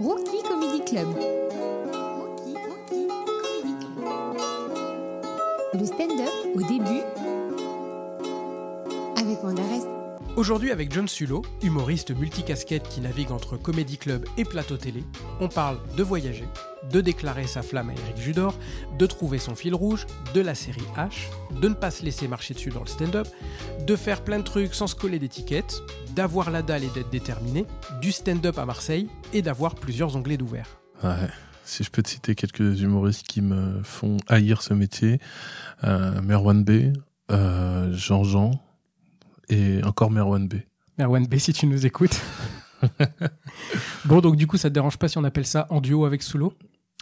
Rookie Comedy Club. Comedy. Le stand-up au début avec Mandarès. Aujourd'hui avec John Sulo, humoriste multicasquette qui navigue entre comédie club et plateau télé, on parle de voyager, de déclarer sa flamme à Eric Judor, de trouver son fil rouge, de la série H, de ne pas se laisser marcher dessus dans le stand-up, de faire plein de trucs sans se coller d'étiquette, d'avoir la dalle et d'être déterminé, du stand-up à Marseille et d'avoir plusieurs onglets d'ouvert. Ouais. Si je peux te citer quelques humoristes qui me font haïr ce métier, euh, Merwan B, euh, Jean-Jean et encore Merwan B. Merwan B, si tu nous écoutes. bon, donc du coup, ça te dérange pas si on appelle ça en duo avec Sulo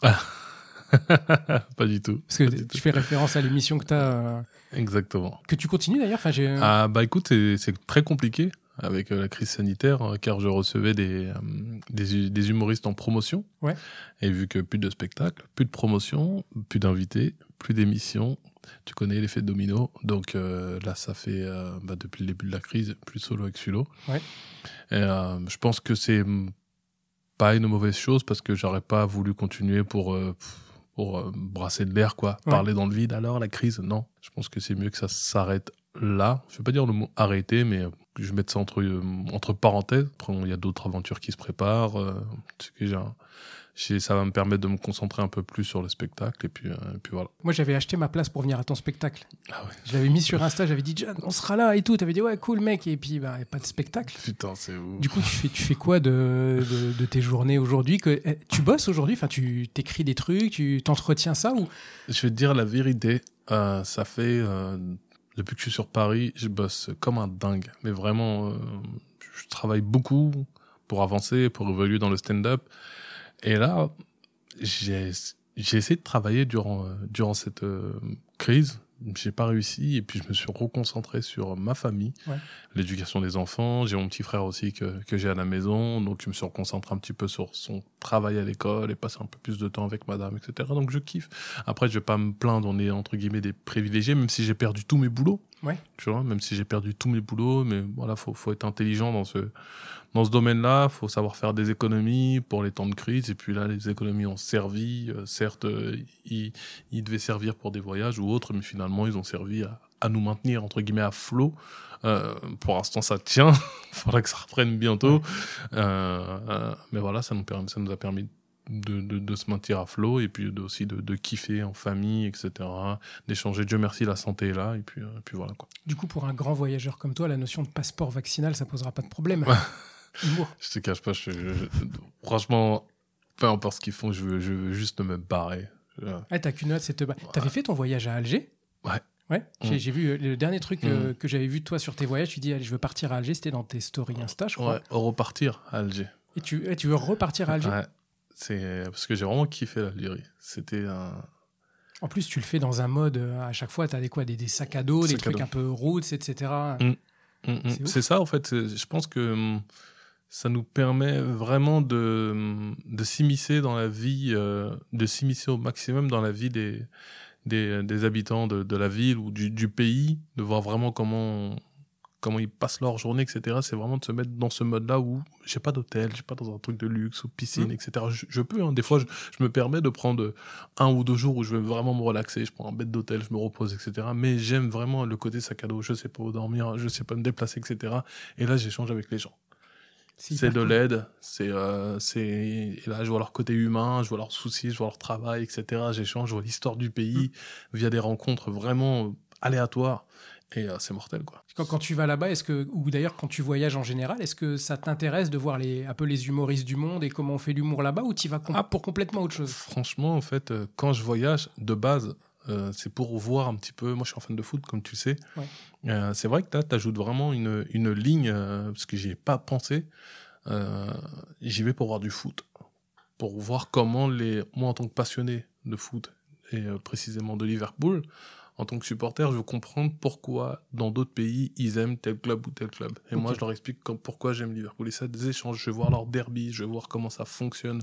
Pas du tout. Parce que tu tout. fais référence à l'émission que tu as. Exactement. que tu continues d'ailleurs. Enfin, j'ai. Ah bah écoute, c'est très compliqué avec euh, la crise sanitaire euh, car je recevais des, euh, des, des humoristes en promotion. Ouais. Et vu que plus de spectacles, plus de promotion, plus d'invités, plus d'émissions, tu connais l'effet domino. Donc euh, là, ça fait euh, bah, depuis le début de la crise, plus solo avec Sulo. Ouais. Et, euh, je pense que c'est pas une mauvaise chose parce que j'aurais pas voulu continuer pour euh, pour euh, brasser de l'air quoi, Ouais. parler dans le vide. Alors la crise, non. Je pense que c'est mieux que ça s'arrête là. Je vais pas dire le mot arrêter, mais euh, je mette ça entre entre parenthèses. Après, il y a d'autres aventures qui se préparent. que j'ai un- j'ai- ça va me permettre de me concentrer un peu plus sur le spectacle et puis, euh, et puis voilà. Moi, j'avais acheté ma place pour venir à ton spectacle. Ah ouais. Je l'avais mis sur Insta, j'avais dit John, on sera là et tout. T'avais dit ouais, cool mec. Et puis, bah, pas de spectacle. Putain, c'est ouf. Du coup, tu fais, tu fais quoi de, de, de tes journées aujourd'hui que, eh, Tu bosses aujourd'hui? Enfin, tu t'écris des trucs, tu t'entretiens ça ou? Je vais te dire la vérité. euh, ça fait euh, depuis que je suis sur Paris, je bosse comme un dingue. Mais vraiment, euh, je travaille beaucoup pour avancer, pour évoluer dans le stand-up. Et là, j'ai essayé de travailler durant euh, durant cette euh, crise. J'ai pas réussi et puis je me suis reconcentré sur ma famille, Ouais. l'éducation des enfants. J'ai mon petit frère aussi que, que j'ai à la maison, donc je me suis reconcentré un petit peu sur son travail à l'école et passer un peu plus de temps avec madame, etc. Donc je kiffe. Après, je vais pas me plaindre, on est entre guillemets des privilégiés, même si j'ai perdu tous mes boulots. Ouais. Tu vois, même si j'ai perdu tous mes boulots, mais voilà, faut, faut être intelligent dans ce, dans ce domaine-là. Faut savoir faire des économies pour les temps de crise. Et puis là, les économies ont servi. Euh, certes, euh, ils, ils devaient servir pour des voyages ou autres, mais finalement, ils ont servi à, à nous maintenir entre guillemets à flot. Euh, pour l'instant, ça tient. Il faudra que ça reprenne bientôt. Euh, mais voilà, ça nous, permet, ça nous a permis de, de, de se maintenir à flot et puis de, aussi de, de kiffer en famille, etc. D'échanger. Dieu merci, la santé est là. Et puis, et puis voilà quoi. du coup pour un grand voyageur comme toi, la notion de passeport vaccinal, ça posera pas de problème. Je te cache pas, je, je- je- franchement, peu importe ce qu'ils font, je veux, je veux juste me barrer. Ah, t'as qu'une note, c'est te ba- T'avais fait ton voyage à Alger? Ouais. Ouais. J'ai Mm. j'ai vu euh, le dernier truc euh, que j'avais vu de toi sur tes voyages. Tu dis, allez, je veux partir à Alger. C'était dans tes stories Insta, je crois. Ouais, repartir à Alger. Et tu, et tu veux repartir à Alger? Ouais, c'est parce que j'ai vraiment kiffé l'Algérie. C'était un. En plus, tu le fais dans un mode. euh, à chaque fois, t'as des quoi, des, des sacs à dos, des à trucs dos. un peu roots, etc. Mm, mm. C'est ça, en fait. Je pense que hum, ça nous permet vraiment de, de s'immiscer dans la vie, euh, de s'immiscer au maximum dans la vie des, des, habitants de, de la ville ou du, du pays, de voir vraiment comment, comment ils passent leur journée, etc. C'est vraiment de se mettre dans ce mode-là où j'ai pas d'hôtel, j'ai pas dans un truc de luxe ou piscine, etc. Je, peux, hein. des fois, je, je me permets de prendre un ou deux jours où je vais vraiment me relaxer, je prends un bête d'hôtel, je me repose, etc. Mais j'aime vraiment le côté sac à dos, je sais pas où dormir, je sais pas me déplacer, etc. Et là, j'échange avec les gens. C'est de l'aide, c'est, euh, c'est, là, je vois leur côté humain, je vois leurs soucis, je vois leur travail, etc. J'échange, je vois l'histoire du pays via des rencontres vraiment aléatoires. Et euh, c'est mortel, quoi. Quand, quand tu vas là-bas, est-ce que, ou d'ailleurs quand tu voyages en général, est-ce que ça t'intéresse de voir les, un peu les humoristes du monde et comment on fait l'humour là-bas ou tu vas com- Ah. pour complètement autre chose? Franchement, en fait, euh, quand je voyage, de base, euh, c'est pour voir un petit peu. Moi, je suis un fan de foot, comme tu sais. Ouais. Euh, c'est vrai que là, tu ajoutes vraiment une, une ligne, euh, parce que j'y ai pas pensé. J'y vais pour voir du foot. Pour voir comment les. Moi, en tant que passionné de foot, et précisément de Liverpool, en tant que supporter, je veux comprendre pourquoi dans d'autres pays ils aiment tel club ou tel club. Et moi, je leur explique comme- pourquoi j'aime Liverpool. Et ça, des échanges. Je vais voir leur derby, je vais voir comment ça fonctionne.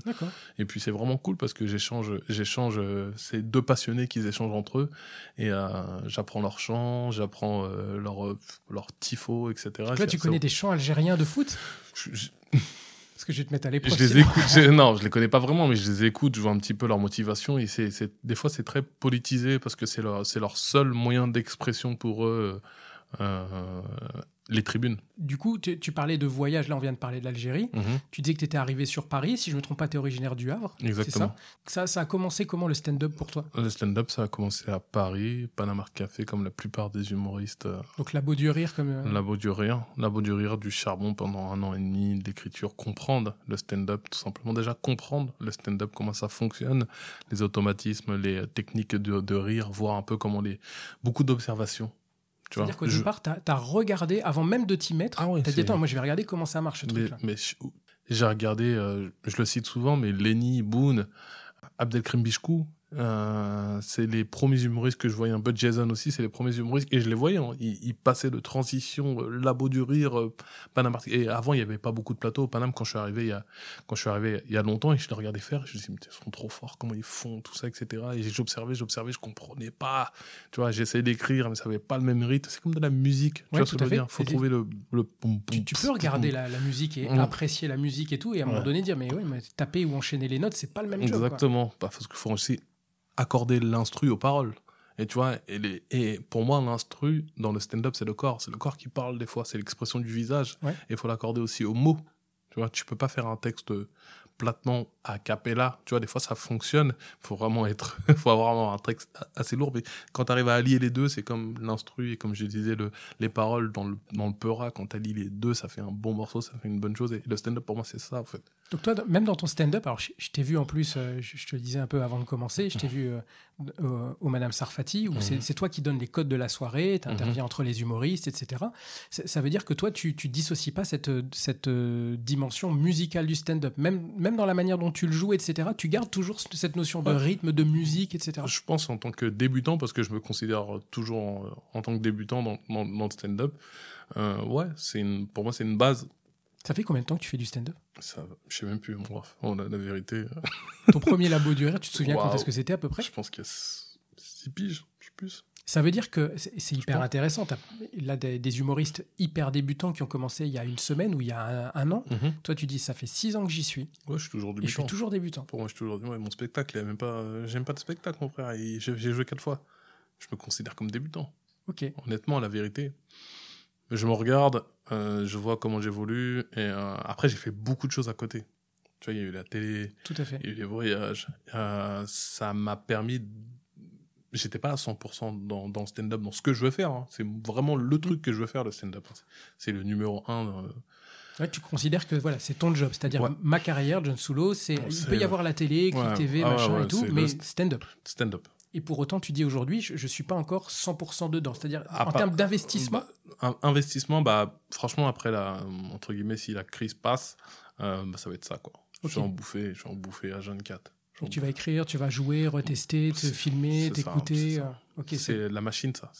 Et puis c'est vraiment cool parce que j'échange, j'échange, euh, c'est deux passionnés qui échangent entre eux et euh, j'apprends leur chant, j'apprends euh, leur leur tifo, etc. Là, C'est- tu connais des chants algériens de foot? Je- je- Parce que je vais te mettre à Je l'épreuve. les sinon. écoute, je- non, je les connais pas vraiment, mais je les écoute, je vois un petit peu leur motivation. Et c'est, c'est- des fois, c'est très politisé parce que c'est leur, c'est leur seul moyen d'expression pour eux, euh, les tribunes. Du coup, tu, tu parlais de voyage, là on vient de parler de l'Algérie. Mhm. Tu disais que tu étais arrivé sur Paris, si je ne me trompe pas, tu es originaire du Havre. Exactement. Ça, ça Ça a commencé comment le stand-up pour toi? Le stand-up, ça a commencé à Paris, Panama Café, comme la plupart des humoristes. euh, Donc la beau du rire comme... euh, Labo du rire, Labo du rire, du charbon pendant un an et demi, d'écriture, comprendre le stand-up, tout simplement déjà comprendre le stand-up, comment ça fonctionne, les automatismes, les techniques de, de rire, voir un peu comment les... Beaucoup d'observations. Tu vois, C'est-à-dire qu'au Je- départ, tu as, regardé, avant même de t'y mettre, Ah ouais, tu as dit attends, moi je vais regarder comment ça marche ce mais, truc-là. mais j'ai regardé, euh, je le cite souvent, mais Lenny, Boone, Abdelkrim Bichkou, euh, c'est les premiers humoristes que je voyais, un peu Jason aussi, c'est les premiers humoristes, et je les voyais, hein, ils, ils passaient de transition, euh, labo du rire, euh, Paname, et avant il n'y avait pas beaucoup de plateaux au Paname quand je suis arrivé il y a, quand je suis arrivé il y a longtemps, et je les regardais faire, je me disais, mais ils sont trop forts, comment ils font, tout ça, etc. Et j'observais, j'observais, je comprenais pas, tu vois, j'essayais d'écrire, mais ça avait pas le même rythme, c'est comme de la musique, tu Ouais, vois ce tout que à je veux dire, faut trouver le, Tu, peux regarder la, la musique et Mm. apprécier la musique et tout, et à un moment donné dire mais ouais, mais taper ou enchaîner les notes, c'est pas le même quoi. Exactement, Bah, parce qu'il faut aussi accorder l'instru aux paroles. Et tu vois, et, les- et pour moi, l'instru dans le stand-up, c'est le corps. C'est le corps qui parle des fois, c'est l'expression du visage. Ouais. Et il faut l'accorder aussi aux mots. Tu vois, tu peux pas faire un texte platement a cappella. Tu vois, des fois, ça fonctionne. faut vraiment être, faut avoir vraiment un texte assez lourd. Mais quand tu arrives à allier les deux, c'est comme l'instru et comme je disais, le, les paroles dans le, dans le peura. Quand tu allies les deux, ça fait un bon morceau, ça fait une bonne chose. Et le stand-up, pour moi, c'est ça, en fait. Donc toi, même dans ton stand-up, alors je, je t'ai vu en plus, euh, je, je te le disais un peu avant de commencer, je t'ai vu euh, au, au Madame Sarfati, où c'est- Mhm. c'est toi qui donnes les codes de la soirée, tu interviens entre les humoristes, etc. Ça, veut dire que toi, tu, tu dissocies pas cette, euh, cette euh, dimension musicale du stand-up, même, même dans la manière dont tu le joues, etc. Tu gardes toujours cette notion de rythme, de musique, etc. Je pense en tant que débutant, parce que je me considère toujours en, en tant que débutant dans, dans, dans le stand-up, ouais, une, pour moi c'est une base. Ça fait combien de temps que tu fais du stand-up? Ça, je sais même plus, bon, bref, oh, la, vérité, Ton premier labo du rire, tu te souviens quand est-ce que c'était à peu près? Je pense qu'il y a 6 piges, je sais plus. Ça veut dire que c'est hyper intéressant. T'as là des, des humoristes hyper débutants qui ont commencé il y a une semaine ou il y a un, un an. Toi, tu dis ça fait six ans que j'y suis Ouais, je suis toujours et je débutant. suis toujours débutant. Pour moi, je suis toujours ouais, mon spectacle, il a même pas, j'aime pas de spectacle, mon frère. j'ai joué quatre fois. Je me considère comme débutant. Ok. Honnêtement, la vérité. Je me regarde, euh, je vois comment j'évolue, et euh, après, j'ai fait beaucoup de choses à côté. Tu vois, il y a eu la télé, Tout à fait. Il y a eu les voyages. Euh, ça m'a permis. J'étais pas à 100% dans, dans le stand-up, dans ce que je veux faire. hein. C'est vraiment le truc que je veux faire, le stand-up. C'est le numéro un. Ouais, tu considères que voilà, c'est ton job, c'est-à-dire Ouais. ma carrière, John Soulo, c'est il peut y avoir la télé, Ouais. TV, Ah machin et tout, mais stand-up. stand-up. Et pour autant, tu dis aujourd'hui, je, je suis pas encore 100% dedans, c'est-à-dire À en part- termes d'investissement. Bah, investissement, bah, franchement, après la. Entre guillemets, si la crise passe, euh, bah, ça va être ça, quoi. Je vais en bouffer, je vais en bouffer à jeune 4. Donc tu vas écrire, tu vas jouer, retester, te filmer, t'écouter. euh, Ok, c'est C'est la machine, ça.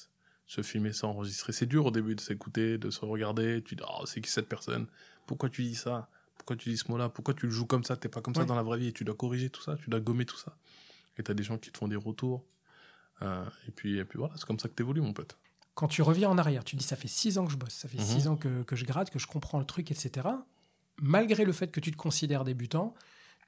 Se filmer, s'enregistrer. C'est dur au début de s'écouter, de se regarder. Tu dis, oh, c'est qui cette personne? Pourquoi tu dis ça? Pourquoi tu dis ce mot-là? Pourquoi tu le joues comme ça? T'es pas comme Ouais. ça dans la vraie vie. Et tu dois corriger tout ça, tu dois gommer tout ça. Et t'as des gens qui te font des retours. Euh, et, puis, et puis voilà, c'est comme ça que t'évolues, mon pote. quand tu reviens en arrière, tu dis ça fait six ans que je bosse, ça fait Mhm. six ans que, que je gratte, que je comprends le truc, etc. Malgré le fait que tu te considères débutant,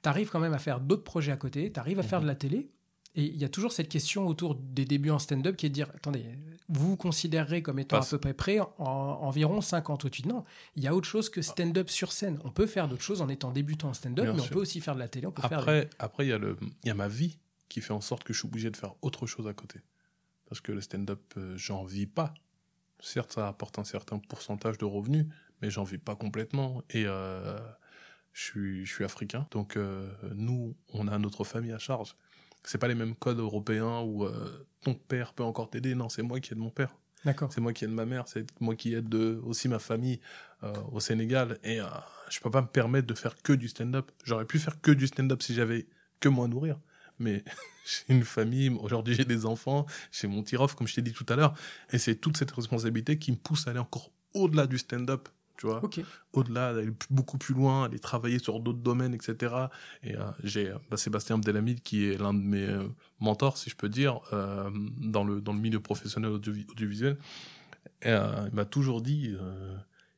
tu arrives quand même à faire d'autres projets à côté, tu arrives à faire Mhm. de la télé. Et il y a toujours cette question autour des débuts en stand-up qui est de dire attendez, vous vous considérerez comme étant Passe. à peu près près en, environ 50 au-dessus. Non, il y a autre chose que stand-up sur scène. On peut faire d'autres choses en étant débutant en stand-up, mais on peut aussi faire de la télé, on peut faire. Après, après il y a le, il y a ma vie qui fait en sorte que je suis obligé de faire autre chose à côté. Parce que le stand-up, euh, j'en vis pas. Certes, ça apporte un certain pourcentage de revenus, mais j'en vis pas complètement. Et euh, je suis, je suis africain, donc euh, nous, on a notre famille à charge. C'est pas les mêmes codes européens où euh, ton père peut encore t'aider. Non, c'est moi qui aide mon père. D'accord. C'est moi qui aide ma mère, c'est moi qui aide de- aussi ma famille au Sénégal. Et je peux pas me permettre de faire que du stand-up. J'aurais pu faire que du stand-up si j'avais que moi à nourrir. Mais j'ai une famille, aujourd'hui j'ai des enfants, j'ai mon tir-off, comme je t'ai dit tout à l'heure. Et c'est toute cette responsabilité qui me pousse à aller encore au-delà du stand-up. Tu vois, au-delà, aller p- beaucoup plus loin, aller travailler sur d'autres domaines, etc. Et euh, j'ai euh, bah, Sébastien Abdelhamid qui est l'un de mes euh, mentors, si je peux dire, euh, dans, le, dans le milieu professionnel audiovi- audiovisuel. Et, il m'a toujours dit,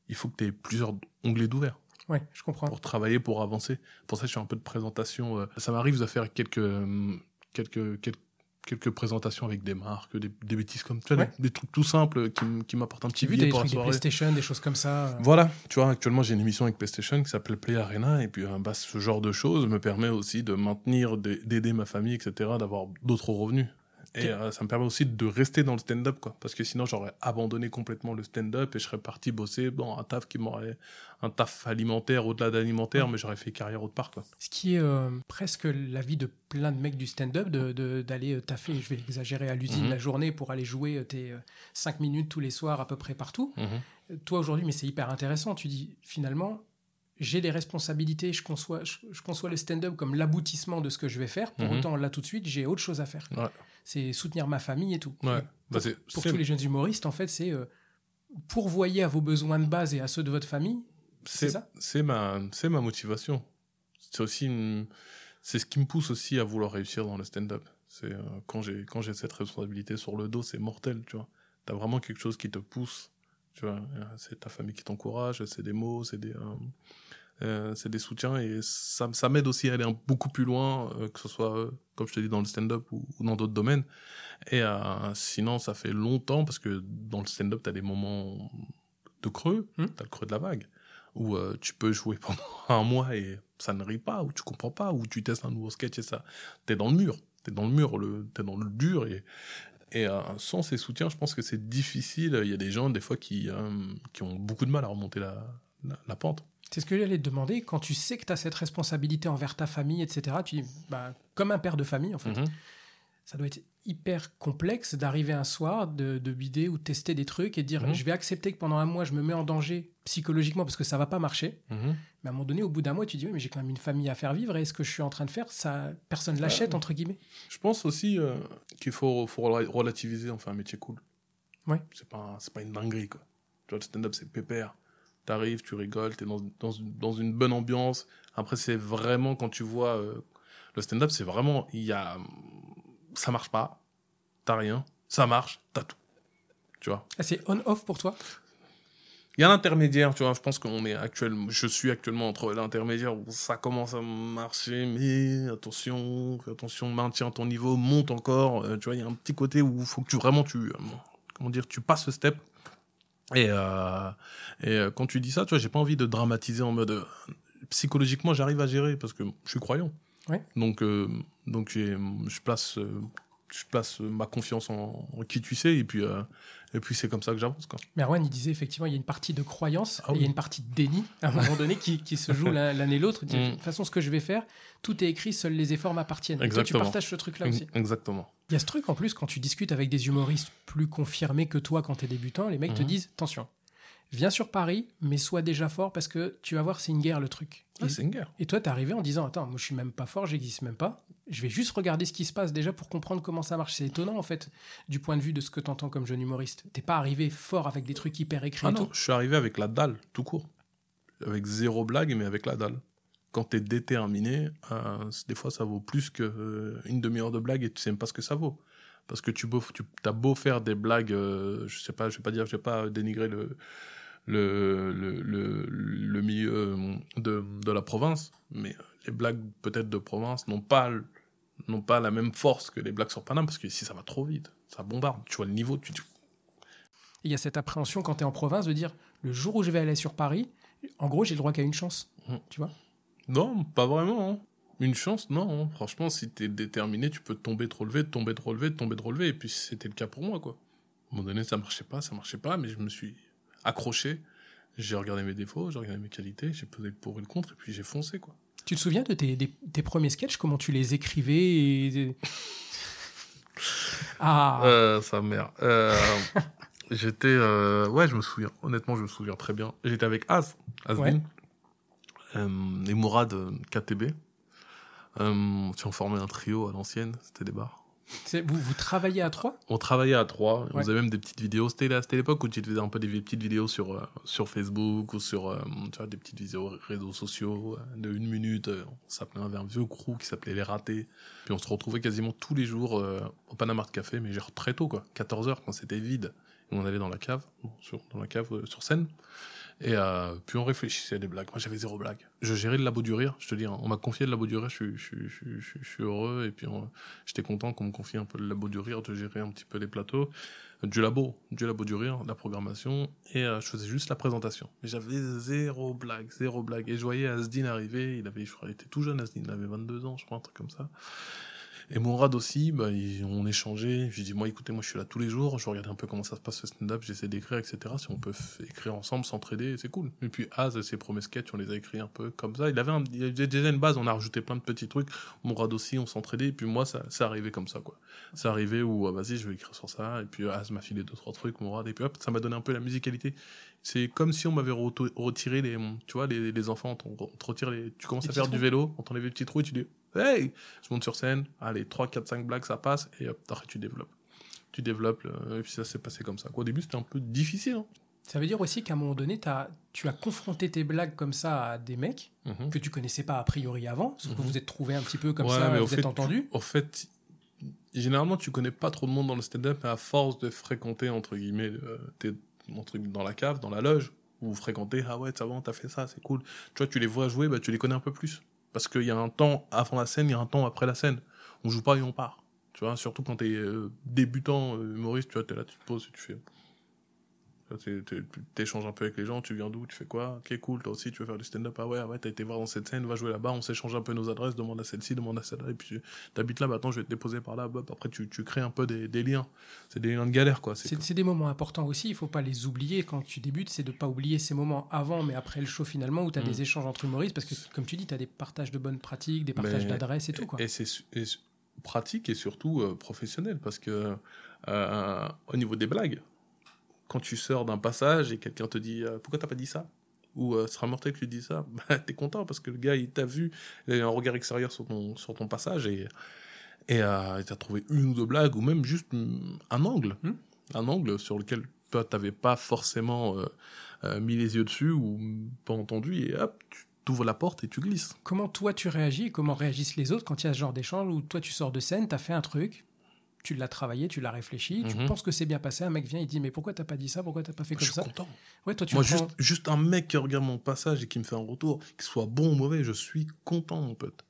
il faut que tu aies plusieurs onglets d'ouvert. Ouais, je comprends. Pour travailler, pour avancer. Pour ça, je fais un peu de présentation. euh, Ça m'arrive de faire quelques, euh, quelques, quelques, quelques présentations avec des marques, des, des bêtises comme ça, Ouais. des, trucs tout simples qui, qui m'apportent un petit billet des pour la trucs des soirée. PlayStation, des choses comme ça. euh. Voilà, tu vois, actuellement j'ai une émission avec PlayStation qui s'appelle Play Arena et puis bah, ce genre de choses me permet aussi de maintenir, de- d'aider ma famille, etc., d'avoir d'autres revenus. Et euh, ça me permet aussi de rester dans le stand-up, quoi. Parce que sinon j'aurais abandonné complètement le stand-up et je serais parti bosser dans un taf qui m'aurait, un taf alimentaire au-delà d'alimentaire, mais j'aurais fait carrière autre part, quoi. Ce qui est euh, presque la vie de plein de mecs du stand-up, de- de- d'aller euh, taffer, je vais exagérer, à l'usine Mhm. la journée pour aller jouer tes 5 minutes tous les soirs à peu près partout. Euh, Toi aujourd'hui, mais c'est hyper intéressant, tu dis finalement, j'ai des responsabilités, je conçois, je, je conçois le stand-up comme l'aboutissement de ce que je vais faire. Pour Mhm. autant, là tout de suite, j'ai autre chose à faire. Ouais. C'est soutenir ma famille et tout. Ouais. Bah, pour tous les jeunes humoristes, en fait, c'est euh, pourvoyer à vos besoins de base et à ceux de votre famille. c'est ça? c'est ma ma motivation c'est aussi une- c'est ce qui me pousse aussi à vouloir réussir dans le stand-up c'est euh, quand j'ai quand j'ai cette responsabilité sur le dos c'est mortel tu vois t'as vraiment quelque chose qui te pousse tu vois Euh, c'est ta famille qui t'encourage c'est des mots c'est des euh, euh, c'est des soutiens et ça, ça m'aide aussi à aller un- beaucoup plus loin, euh, que ce soit, euh, comme je te dis, dans le stand-up ou, ou dans d'autres domaines. Et sinon, ça fait longtemps, parce que dans le stand-up, tu as des moments de creux, Hmm. tu as le creux de la vague, où tu peux jouer pendant un mois et ça ne rit pas, ou tu comprends pas, ou tu testes un nouveau sketch et ça. Tu es dans le mur, tu es dans le mur, le, tu es dans le dur. Et, et euh, sans ces soutiens, je pense que c'est difficile. Il y a des gens, des fois, qui, euh, qui ont beaucoup de mal à remonter la, la, la pente. C'est ce que j'allais te demander. Quand tu sais que tu as cette responsabilité envers ta famille, etc., tu dis, bah, comme un père de famille, en fait, Mhm. Ça doit être hyper complexe d'arriver un soir, de, de bider ou de tester des trucs et de dire, Mhm. je vais accepter que pendant un mois, je me mets en danger psychologiquement parce que ça va pas marcher. Mhm. Mais à un moment donné, au bout d'un mois, tu dis, oui, mais j'ai quand même une famille à faire vivre et ce que je suis en train de faire, ça, personne l'achète, Ouais. entre guillemets. Je pense aussi euh, qu'il faut, faut relativiser, on fait un métier cool. Ouais. C'est pas, c'est pas une dinguerie, quoi. Tu vois, le stand-up, c'est pépère. T'arrives, tu rigoles, t'es dans, dans, dans une bonne ambiance. Après, c'est vraiment quand tu vois euh, le stand-up, c'est vraiment, il y a, ça marche pas, t'as rien, ça marche, t'as tout. Tu vois. Ah, c'est on-off pour toi? Il y a l'intermédiaire, tu vois. Je pense qu'on est actuellement, je suis actuellement entre l'intermédiaire où ça commence à marcher, mais attention, attention, maintiens ton niveau, monte encore. Euh, tu vois, il y a un petit côté où il faut que tu vraiment tu, euh, comment dire, tu passes ce step. Et, euh, et quand tu dis ça, tu vois, j'ai pas envie de dramatiser en mode psychologiquement, j'arrive à gérer parce que je suis croyant. Ouais. Donc, donc je place, euh, je place ma confiance en, en qui tu sais et puis, euh, et puis c'est comme ça que j'avance, quoi. Mais Erwan, il disait effectivement, il y a une partie de croyance Ah et il y a une partie de déni à un moment donné qui, qui se joue l'un l'un et l'autre. Mm. De toute façon, ce que je vais faire, tout est écrit, seuls les efforts m'appartiennent. Et Toi, tu Exactement. partages ce truc-là aussi. Exactement. Il y a ce truc en plus, quand tu discutes avec des humoristes plus confirmés que toi quand tu es débutant, les mecs te Mhm. disent attention, viens sur Paris, mais sois déjà fort parce que tu vas voir, c'est une guerre le truc. Ah, et, c'est une guerre. et toi, t'es arrivé en disant attends, moi je suis même pas fort, j'existe même pas. Je vais juste regarder ce qui se passe déjà pour comprendre comment ça marche. C'est étonnant en fait, du point de vue de ce que t'entends comme jeune humoriste. T'es pas arrivé fort avec des trucs hyper écrits Ah et non, tout. je suis arrivé avec la dalle, tout court. Avec zéro blague, mais avec la dalle. Quand t'es déterminé, euh, des fois ça vaut plus qu'une demi-heure de blague et tu sais même pas ce que ça vaut. Parce que tu, beau, tu as beau faire des blagues, euh, je sais pas, je vais pas dire, je vais pas dénigrer le, le, le, le, le milieu euh, de, de la province, mais euh, les blagues peut-être de province n'ont pas, n'ont pas la même force que les blagues sur Paname, parce que ici ça va trop vite, ça bombarde. Tu vois le niveau, tu, Il y a cette appréhension quand tu es en province de dire le jour où je vais aller sur Paris, en gros, j'ai le droit qu'à une chance. Mhm. Tu vois? Non, pas vraiment. hein. Une chance, non. hein. Franchement, si t'es déterminé, tu peux tomber, te relever, tomber, te relever, tomber, te relever. Et puis c'était le cas pour moi, quoi. À un moment donné, ça marchait pas, ça marchait pas, mais je me suis accroché. J'ai regardé mes défauts, j'ai regardé mes qualités, j'ai pesé le pour et le contre, et puis j'ai foncé, quoi. Tu te souviens de tes, des- tes premiers sketchs, comment tu les écrivais et... Ah Euh, sa mère. Euh, j'étais, euh, ouais, je me souviens. Honnêtement, je me souviens très bien. J'étais avec Az, Asbin, Ouais. euh, et Mourad KTB. Euh, on formait un trio à l'ancienne, c'était des bars. Vous, vous travaillez à trois? On travaillait à trois. On faisait même des petites vidéos. C'était l'époque où tu faisais un peu des petites vidéos sur, euh, sur Facebook ou sur euh, tu vois, des petites vidéos réseaux sociaux euh, de une minute. On s'appelait un, vieux crew qui s'appelait Les Ratés. Puis on se retrouvait quasiment tous les jours euh, au Panama Art Café, mais genre très tôt, quoi. 14h quand c'était vide. on allait dans la cave, sur, dans la cave sur scène. Et euh, puis on réfléchissait à des blagues. Moi, j'avais zéro blague. Je gérais le labo du rire, je te dis. hein. On m'a confié le labo du rire, je suis, heureux. Et puis, j'étais content qu'on me confie un peu le labo du rire, de gérer un petit peu les plateaux. Du labo, du labo du rire, la programmation. Et euh, je faisais juste la présentation. Mais j'avais zéro blague, zéro blague. Et je voyais Asdin arriver. Il avait, je crois, il était tout jeune, Asdin. Il avait 22 ans, je crois, un truc comme ça. Et Mourad aussi, bah, il- on échangeait. Je lui dis, moi, écoutez, moi, je suis là tous les jours. Je regarde un peu comment ça se passe ce stand-up. J'essaie d'écrire, etc. Si on peut écrire ensemble, s'entraider, c'est cool. Et puis, Az, ses premiers sketchs, on les a écrits un peu comme ça. Il avait, un, il avait déjà une base. On a rajouté plein de petits trucs. Mourad aussi, on s'entraidait. Et puis, moi, ça, ça arrivait comme ça, quoi. C'est arrivé où, ah, vas-y, je vais écrire sur ça. Et puis, Az m'a filé deux, trois trucs, Mourad. Et puis, hop, ça m'a donné un peu la musicalité. C'est comme si on m'avait retiré les, tu vois, les, les enfants, on te, on te retire les, tu commences Les à faire du vélo, on t'enlève les petits trous et tu dis, hey, je monte sur scène, allez, 3, 4, 5 blagues, ça passe, et hop, après tu développes. Tu développes, euh, et puis ça s'est passé comme ça. Au début, c'était un peu difficile. Hein. Ça veut dire aussi qu'à un moment donné, tu as confronté tes blagues comme ça à des mecs Mhm. que tu connaissais pas a priori avant, sauf que Mhm. vous êtes trouvés un petit peu comme Ouais, ça, mais vous êtes fait, entendus. Au fait, généralement, tu connais pas trop de monde dans le stand-up, mais à force de fréquenter, entre guillemets, euh, t'es entre dans la cave, dans la loge, où vous fréquentez, ah ouais, ça va, t'as fait ça, c'est cool. Tu vois, tu les vois jouer, bah, tu les connais un peu plus. Parce qu'il y a un temps avant la scène, il y a un temps après la scène. On joue pas et on part. Tu vois, surtout quand t'es euh, débutant euh, humoriste, tu vois, t'es là, tu te poses et tu fais. T'échanges un peu avec les gens, tu viens d'où, tu fais quoi, ok cool, toi aussi tu veux faire du stand-up, ah ouais, ah ouais, t'as été voir dans cette scène, va jouer là-bas, on s'échange un peu nos adresses, demande à celle-ci, demande à celle-là, et puis t'habites là, bah attends, je vais te déposer par là, hop, après tu, tu crées un peu des, des liens. C'est des liens de galère, quoi. C'est des moments importants aussi, il faut pas les oublier quand tu débutes, c'est de pas oublier ces moments avant mais après le show finalement où tu as Mm. des échanges entre humoristes parce que comme tu dis, tu as des partages de bonnes pratiques, des partages d'adresses et tout quoi. Et c'est pratique et surtout euh, professionnel parce que euh, au niveau des blagues, quand tu sors d'un passage et quelqu'un te dit euh, pourquoi t'as pas dit ça? Ou euh, sera mortel que tu dis ça, bah, t'es content parce que le gars il t'a vu, il a eu un regard extérieur sur ton, sur ton passage et et euh, il t'a trouvé une ou deux blagues ou même juste un angle, Hmm. un angle sur lequel toi t'avais pas forcément euh, mis les yeux dessus ou pas entendu et hop tu t'ouvres la porte et tu glisses. Comment toi tu réagis et comment réagissent les autres quand il y a ce genre d'échange où toi tu sors de scène, tu as fait un truc, tu l'as travaillé, tu l'as réfléchi, tu Mhm. penses que c'est bien passé, un mec vient, il dit mais pourquoi t'as pas dit ça, pourquoi t'as pas fait Je comme suis ça? content. Ouais, toi tu Moi, prends- juste, juste un mec qui regarde mon passage et qui me fait un retour, qu'il soit bon ou mauvais, je suis content, mon pote.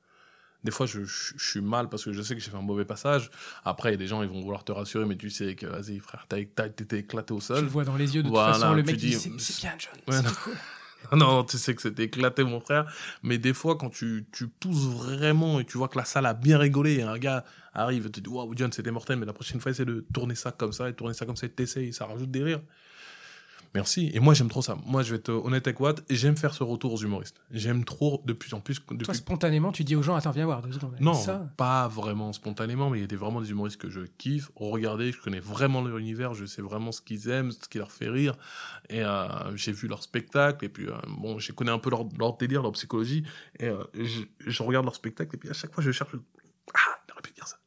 Des fois, je, je- je suis mal parce que je sais que j'ai fait un mauvais passage. Après, il y a des gens, ils vont vouloir te rassurer, mais tu sais que, vas-y, frère, t'as été éclaté au tu sol. le vois dans les yeux de toute Voilà, façon, le tu mec dis, dit c'est bien John, Ouais, c'est cool. non, tu sais que c'était éclaté, mon frère. Mais des fois, quand tu, tu pousses vraiment et tu vois que la salle a bien rigolé et un gars arrive et te dit, waouh, John, c'était mortel, mais la prochaine fois, essaie de tourner ça comme ça et tourner ça comme ça et t'essayes, ça rajoute des rires. Merci. Et moi, j'aime trop ça. Moi, je vais être honnête avec Watt, j'aime faire ce retour aux humoristes. J'aime trop, de plus en plus, depuis Toi spontanément tu dis aux gens attends viens voir deux secondes. non, ça. pas vraiment spontanément, mais il y a des, vraiment des humoristes que je kiffe. Regardez, je connais vraiment leur univers, je sais vraiment ce qu'ils aiment, ce qui leur fait rire. Et euh, j'ai vu leur spectacle, et puis euh, bon, j'ai connais un peu leur, leur délire, leur psychologie. Et euh, je, je regarde leur spectacle, et puis à chaque fois, je cherche. Ah, il aurait pu dire ça.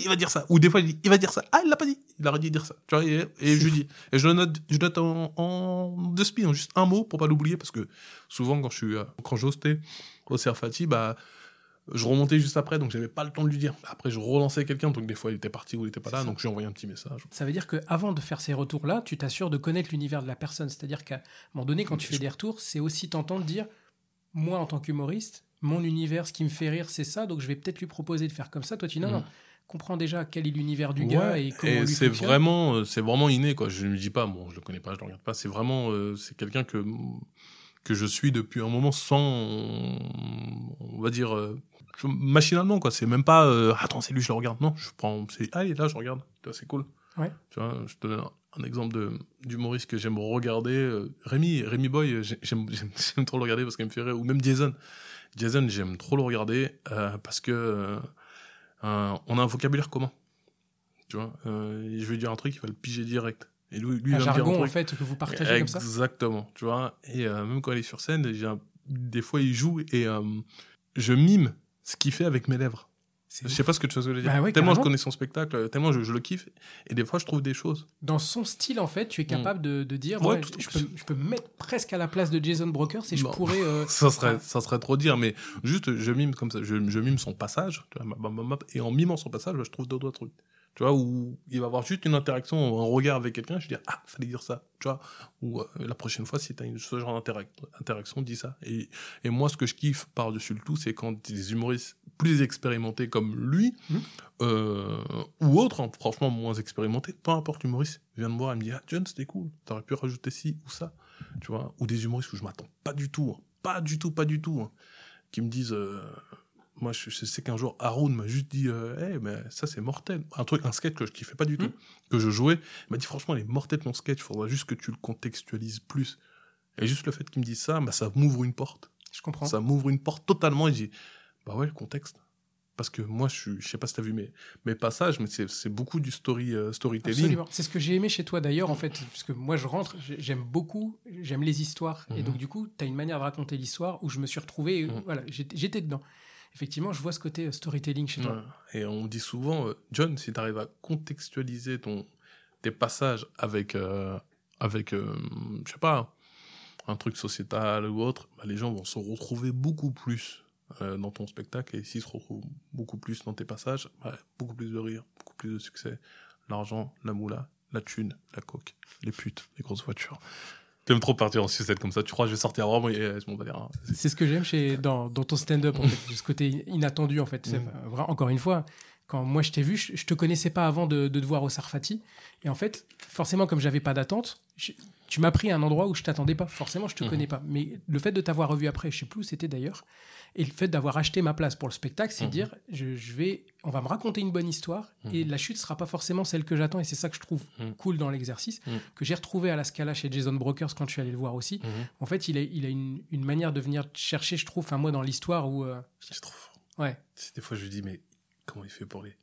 Il va dire ça. Ou des fois, il, dit, il va dire ça. Ah, il l'a pas dit. Il aurait dû dire ça. Tu vois, et, et je lui dis. Et je note, je note en, en deux en juste un mot pour pas l'oublier, parce que souvent, quand je suis, euh, quand j'hostais au Serfati, bah, je remontais juste après, donc j'avais pas le temps de lui dire. Après, je relançais quelqu'un, donc des fois, il était parti ou il était pas là, ça. donc je lui envoyé un petit message. Ça veut dire que avant de faire ces retours-là, tu t'assures de connaître l'univers de la personne. C'est-à-dire qu'à un moment donné, quand tu fais des retours, c'est aussi tentant de dire, moi en tant qu'humoriste, mon univers, ce qui me fait rire, c'est ça, donc je vais peut-être lui proposer de faire comme ça. Toi, tu dis non, Mhm. non, comprends déjà quel est l'univers du gars et comment lui c'est vraiment, euh, c'est vraiment inné, quoi. Je ne dis pas, bon, je le connais pas, je le regarde pas. C'est vraiment, euh, c'est quelqu'un que, que je suis depuis un moment sans, on va dire, euh, machinalement, quoi. C'est même pas, euh, attends, c'est lui, je le regarde. Non, je prends, c'est, allez, là, je regarde. C'est cool. Ouais. Tu vois, je te donne un, exemple de, d'humoriste que j'aime regarder. Rémi, Rémi Boy, j'ai- j'aime, trop le regarder parce qu'il me fait rire. Ou même Jason. Jason, j'aime trop le regarder, parce que, euh, on a un vocabulaire commun. Tu vois, euh, je vais dire un truc, il va le piger direct. Et lui, lui il un va me dire jargon un en truc. fait que vous partagez comme ça. Exactement, tu vois. Et euh, même quand il est sur scène, un- des fois il joue et je mime ce qu'il fait avec mes lèvres. C'est Je sais pas ce que tu veux dire. Bah ouais, tellement je connais son spectacle, tellement je, je le kiffe. Et des fois je trouve des choses. Dans son style, en fait, tu es capable de, de dire, Mm. Ouais, ouais, tout à je, peux, je peux me mettre presque à la place de Jason Brokers et je Non. pourrais. euh, Ça serait, ça serait trop dire, mais juste je mime comme ça, je, je mime son passage, et en mimant son passage, je trouve d'autres trucs. Tu vois, où il va avoir juste une interaction, un regard avec quelqu'un, je dis, ah, fallait dire ça. Tu vois, ou euh, la prochaine fois, si tu as ce genre d'interaction, dis ça. Et, et moi, ce que je kiffe par-dessus le tout, c'est quand des humoristes plus expérimentés comme lui, Mmh. euh, ou autres, hein, franchement moins expérimentés, peu importe l'humoriste, vient me voir et me dit, ah, John, c'était cool, t'aurais pu rajouter ci ou ça. Tu vois, ou des humoristes où je m'attends pas du tout, hein, pas du tout, pas du tout, hein, qui me disent, euh, moi, je, je sais qu'un jour, Haroun m'a juste dit, euh, hey, mais ça, c'est mortel. Un truc, un sketch que je kiffais pas du tout, Mm. que je jouais. Il m'a dit, franchement, il est mortel ton sketch, faudra juste que tu le contextualises plus. Et juste le fait qu'il me dise ça, bah, ça m'ouvre une porte. Je comprends. Ça m'ouvre une porte totalement. Et j'ai bah ouais, le contexte. Parce que moi, je suis, je sais pas si t'as vu mes, mes passages, mais c'est, beaucoup du story, euh, storytelling. Absolument. C'est ce que j'ai aimé chez toi d'ailleurs, en fait, parce que moi je rentre, j'ai- j'aime beaucoup, j'aime les histoires. Et Mhm. donc du coup, tu as une manière de raconter l'histoire où je me suis retrouvé, et, Mhm. voilà, j'étais dedans. Effectivement, je vois ce côté euh, storytelling chez toi. Et on dit souvent, euh, John, si tu arrives à contextualiser ton, tes passages avec, euh, avec euh, je sais pas, un truc sociétal ou autre, bah, les gens vont se retrouver beaucoup plus euh, dans ton spectacle. Et s'ils se retrouvent beaucoup plus dans tes passages, bah, beaucoup plus de rire, beaucoup plus de succès. L'argent, la moula, la thune, la coque, les putes, les grosses voitures. T'aimes trop partir en sucette comme ça. Tu crois que je vais sortir vraiment et euh, je m'en bats les reins. C'est ce que j'aime chez dans, dans ton stand-up, en fait, ce côté inattendu en fait. Vra- encore une fois, quand moi je t'ai vu, je, je te connaissais pas avant de, de te voir au Sarfati, et en fait, forcément, comme j'avais pas d'attente, je- tu m'as pris à un endroit où je t'attendais pas. Forcément, je te Mhm. connais pas, mais le fait de t'avoir revu après, je sais plus où c'était d'ailleurs, et le fait d'avoir acheté ma place pour le spectacle, c'est Mhm. dire, je, je vais, on va me raconter une bonne histoire, et Mhm. la chute sera pas forcément celle que j'attends, et c'est ça que je trouve cool dans l'exercice, que j'ai retrouvé à la Scala chez Jason Brokers quand je suis allé le voir aussi. En fait, il a, il a une, une manière de venir chercher, je trouve, enfin moi dans l'histoire où... euh, C'est trop fort. ouais, Des fois, je lui dis, mais comment il fait pour les.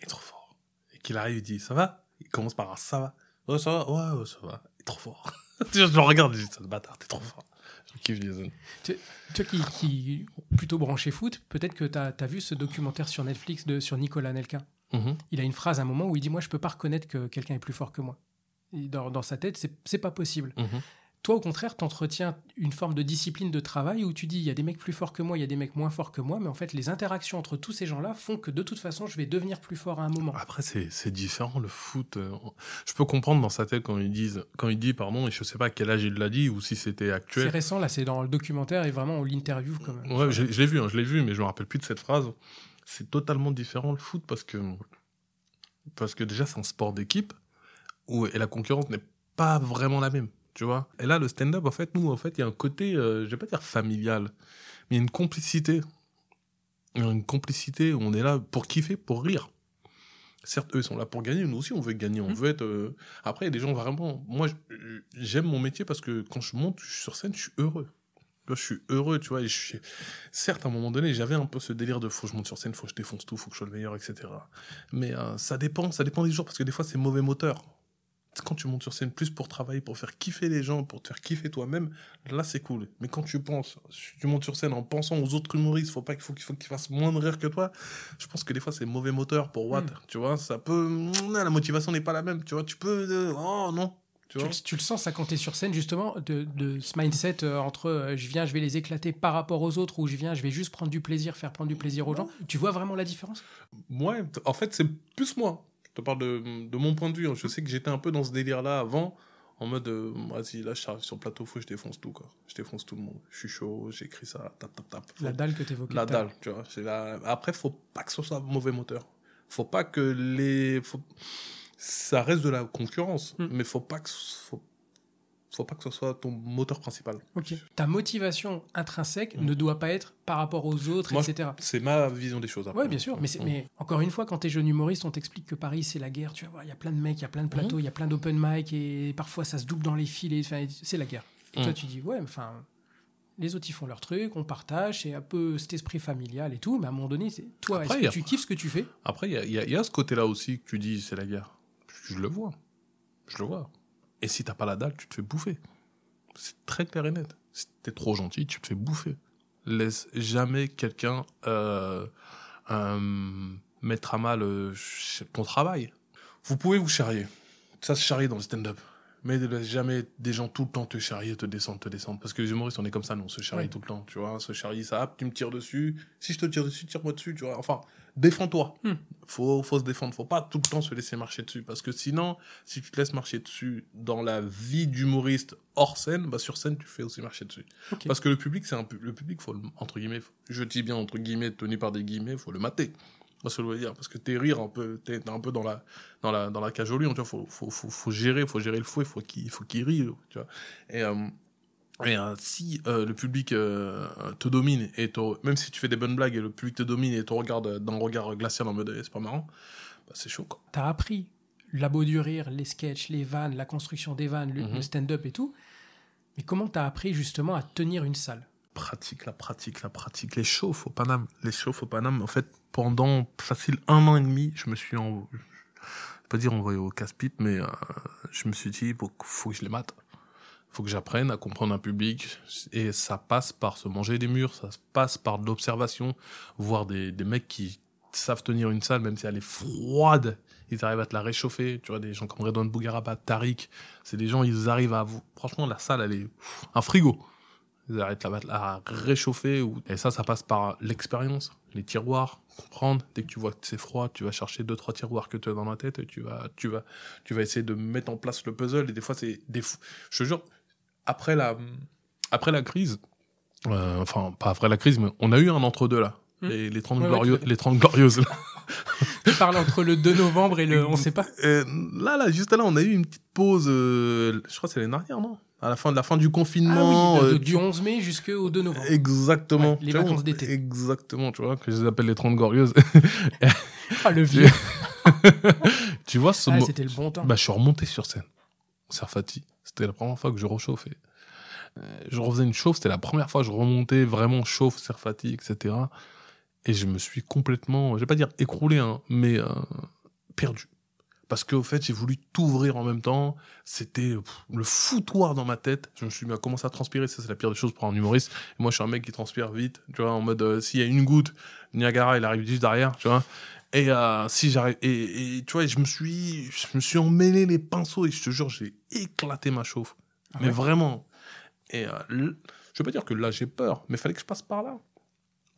Il est trop fort. Et qu'il arrive, il dit, ça va? Il commence par un ça va. Ouais, ça va? Ouais, ouais, ça va. Il est trop fort. je le regarde, je dis, ça bâtard, t'es trop fort. Je kiffe Jason. toi qui, qui plutôt branché foot, peut-être que tu as, vu ce documentaire sur Netflix de, sur Nicolas Nelka. Mhm. Il a une phrase à un moment où il dit Moi, je peux pas reconnaître que quelqu'un est plus fort que moi. Et dans, dans sa tête, c'est- c'est pas possible. Mhm. Toi, au contraire, t'entretiens une forme de discipline de travail où tu dis il y a des mecs plus forts que moi, il y a des mecs moins forts que moi, mais en fait, les interactions entre tous ces gens-là font que de toute façon, je vais devenir plus fort à un moment. Après, c'est c'est différent, le foot. euh, Je peux comprendre dans sa tête quand disent, quand il dit, pardon, et je sais pas à quel âge il l'a dit ou si c'était C'est actuel. récent, là, c'est dans le documentaire et vraiment on l'interview comme. Ouais, je, je l'ai vu, hein, je l'ai vu, mais je me rappelle plus de cette phrase. C'est totalement différent le foot parce que parce que déjà c'est un sport d'équipe où et la concurrence n'est pas vraiment la même, tu vois. Et là le stand-up en fait nous en fait il y a un côté euh, je vais pas dire familial, mais il y a une complicité, Il y a une complicité où on est là pour kiffer, pour rire. Certes, eux ils sont là pour gagner, nous aussi on veut gagner, on Mhm. veut être. euh, Après, il y a des gens vraiment. Moi, j'aime mon métier parce que quand je monte je suis sur scène, je suis heureux. Vois, je suis heureux, tu vois. Et je suis... Certes, à un moment donné, j'avais un peu ce délire de faut que je monte sur scène, faut que je défonce tout, faut que je sois le meilleur, etc. Mais euh, ça dépend, ça dépend des jours parce que des fois, c'est mauvais moteur. Quand tu montes sur scène plus pour travailler, pour faire kiffer les gens, pour te faire kiffer toi-même, là c'est cool. Mais quand tu penses, si tu montes sur scène en pensant aux autres humoristes, faut pas qu'il faut qu'il faut qu'ils fassent moins de rire que toi. Je pense que des fois c'est mauvais moteur pour Watt. Mm. Tu vois, ça peut, la motivation n'est pas la même. Tu vois, tu peux, euh, oh non, tu vois. le- tu le sens, ça, quand tu es sur scène, justement, de, de ce mindset euh, entre euh, je viens, je vais les éclater par rapport aux autres, ou je viens, je vais juste prendre du plaisir, faire prendre du plaisir aux gens. Tu vois vraiment la différence? Ouais, en fait, c'est plus moi. Je te parle de, de mon point de vue. hein. Je sais que j'étais un peu dans ce délire-là avant, en mode, euh, vas-y, là, je arrive sur le plateau, que je défonce tout, quoi. Je défonce tout le monde. Je suis chaud, j'écris ça, tap, tap, tap. La dalle que tu évoquais. La dalle, tu vois. la- Après, faut pas que ce soit mauvais moteur. Faut pas que les. Faut... Ça reste de la concurrence, Mm. mais faut pas que. Faut... faut pas que ce soit ton moteur principal. Ok. Ta motivation intrinsèque Mm. ne doit pas être par rapport aux autres, Moi, etc. C'est ma vision des choses. après. Oui, bien sûr. Mais, Mm. mais encore une fois, quand tu es jeune humoriste, on t'explique que Paris, c'est la guerre. Tu voir, il y a plein de mecs, il y a plein de plateaux, il y a plein d'open mic, et parfois ça se double dans les filets. C'est la guerre. Et toi, Mm. tu dis, ouais, enfin, les autres, ils font leur truc, on partage, c'est un peu cet esprit familial et tout. Mais à un moment donné, c'est toi, est-ce que a- tu kiffes ce que tu fais? Après, il y a, y y ce côté-là aussi que tu dis, c'est la guerre. Je, je le vois. Je le vois. Et si t'as pas la dalle, tu te fais bouffer. C'est très clair et net. Si t'es trop gentil, tu te fais bouffer. Laisse jamais quelqu'un euh, euh, mettre à mal euh, ton travail. Vous pouvez vous charrier. Ça se charrie dans le stand-up. Mais ne laisse jamais des gens tout le temps te charrier, te descendre, te descendre. Parce que les humoristes, on est comme ça, nous, on se charrie Ouais. tout le temps, tu vois. On se charrie, ça, tu me tires dessus. Si je te tire dessus, tire-moi dessus, tu vois. Enfin, défends-toi. Hmm. Faut, faut se défendre. Faut pas tout le temps se laisser marcher dessus. Parce que sinon, si tu te laisses marcher dessus dans la vie d'humoriste hors scène, bah, sur scène, tu fais aussi marcher dessus. Parce que le public, c'est un le public, faut le, entre guillemets, faut- je dis bien entre guillemets, tenu par des guillemets, faut le mater. Parce que je veux dire, parce que t'es rire un peu, t'es un peu dans la, dans la, dans la cage au lion, tu vois, faut, faut, faut, faut gérer, faut gérer le fouet, faut qu'il, faut qu'il rie, tu vois. Et, euh, et euh, si euh, le public euh, te domine et te- même si tu fais des bonnes blagues et le public te domine et te regarde d'un regard glacial en mode eh, c'est pas marrant, bah, c'est chaud quoi. T'as appris la beau du rire, les sketchs, les vannes, la construction des vannes, le, Mhm. le stand-up et tout. Mais comment t'as appris justement à tenir une salle? Pratique, la pratique, la pratique. Les chauffes au Paname, les chauffes au Paname, en fait, pendant facile un an et demi, je me suis, en... pas dire envoyé au casse-pipe, mais euh, je me suis dit, faut, faut que je les mate. Faut que j'apprenne à comprendre un public. Et ça passe par se manger des murs, ça passe par de l'observation, voir des, des mecs qui savent tenir une salle, même si elle est froide, ils arrivent à te la réchauffer. Tu vois, des gens comme Redouane Bougaraba, Tariq, c'est des gens, ils arrivent à vous. Franchement, la salle, elle est un frigo. Ils arrêtent la à réchauffer. Ou... Et ça, ça passe par l'expérience, les tiroirs, comprendre. Dès que tu vois que c'est froid, tu vas chercher deux, trois tiroirs que tu as dans la tête et tu vas, tu vas, tu vas essayer de mettre en place le puzzle. Et des fois, c'est des fous. Je te jure, après la, après la crise, euh, enfin, pas après la crise, mais on a eu un entre-deux là. Hmm. Les, les 30 Ouais, glorieux- les 30 glorieuses. là. Tu parles entre le 2 novembre et le on sait pas Euh, là, là, juste là, on a eu une petite pause. euh, je crois que c'est l'année dernière, non? À la fin de la fin du Ah confinement. oui, de- euh, du 11 mai jusqu'au 2 novembre. Exactement. Ouais, les vois, vacances on- d'été. Exactement, tu vois, que je les appelle les 30 glorieuses. Ah, le vieux. tu vois, ce Ah, mo- c'était le bon temps. bah, je suis remonté sur scène. Serfati. C'était la première fois que je rechauffais. Euh, Je refaisais une chauffe, c'était la première fois que je remontais vraiment chauffe, Serfati, etc. Et je me suis complètement, je vais pas dire écroulé, hein, mais euh, perdu. Parce qu'au fait, j'ai voulu t'ouvrir en même temps. C'était le foutoir dans ma tête. Je me suis mis à commencer à transpirer. Ça, c'est la pire des choses pour un humoriste. Et moi, je suis un mec qui transpire vite. Tu vois, en mode, euh, s'il y a une goutte, Niagara, il arrive juste derrière. Tu vois. Et euh, si j'arrive, et, et tu vois, je me suis, je me suis emmêlé les pinceaux et je te jure, j'ai éclaté ma chauffe. Ah mais vraiment. Et euh, je veux pas dire que là j'ai peur, mais fallait que je passe par là.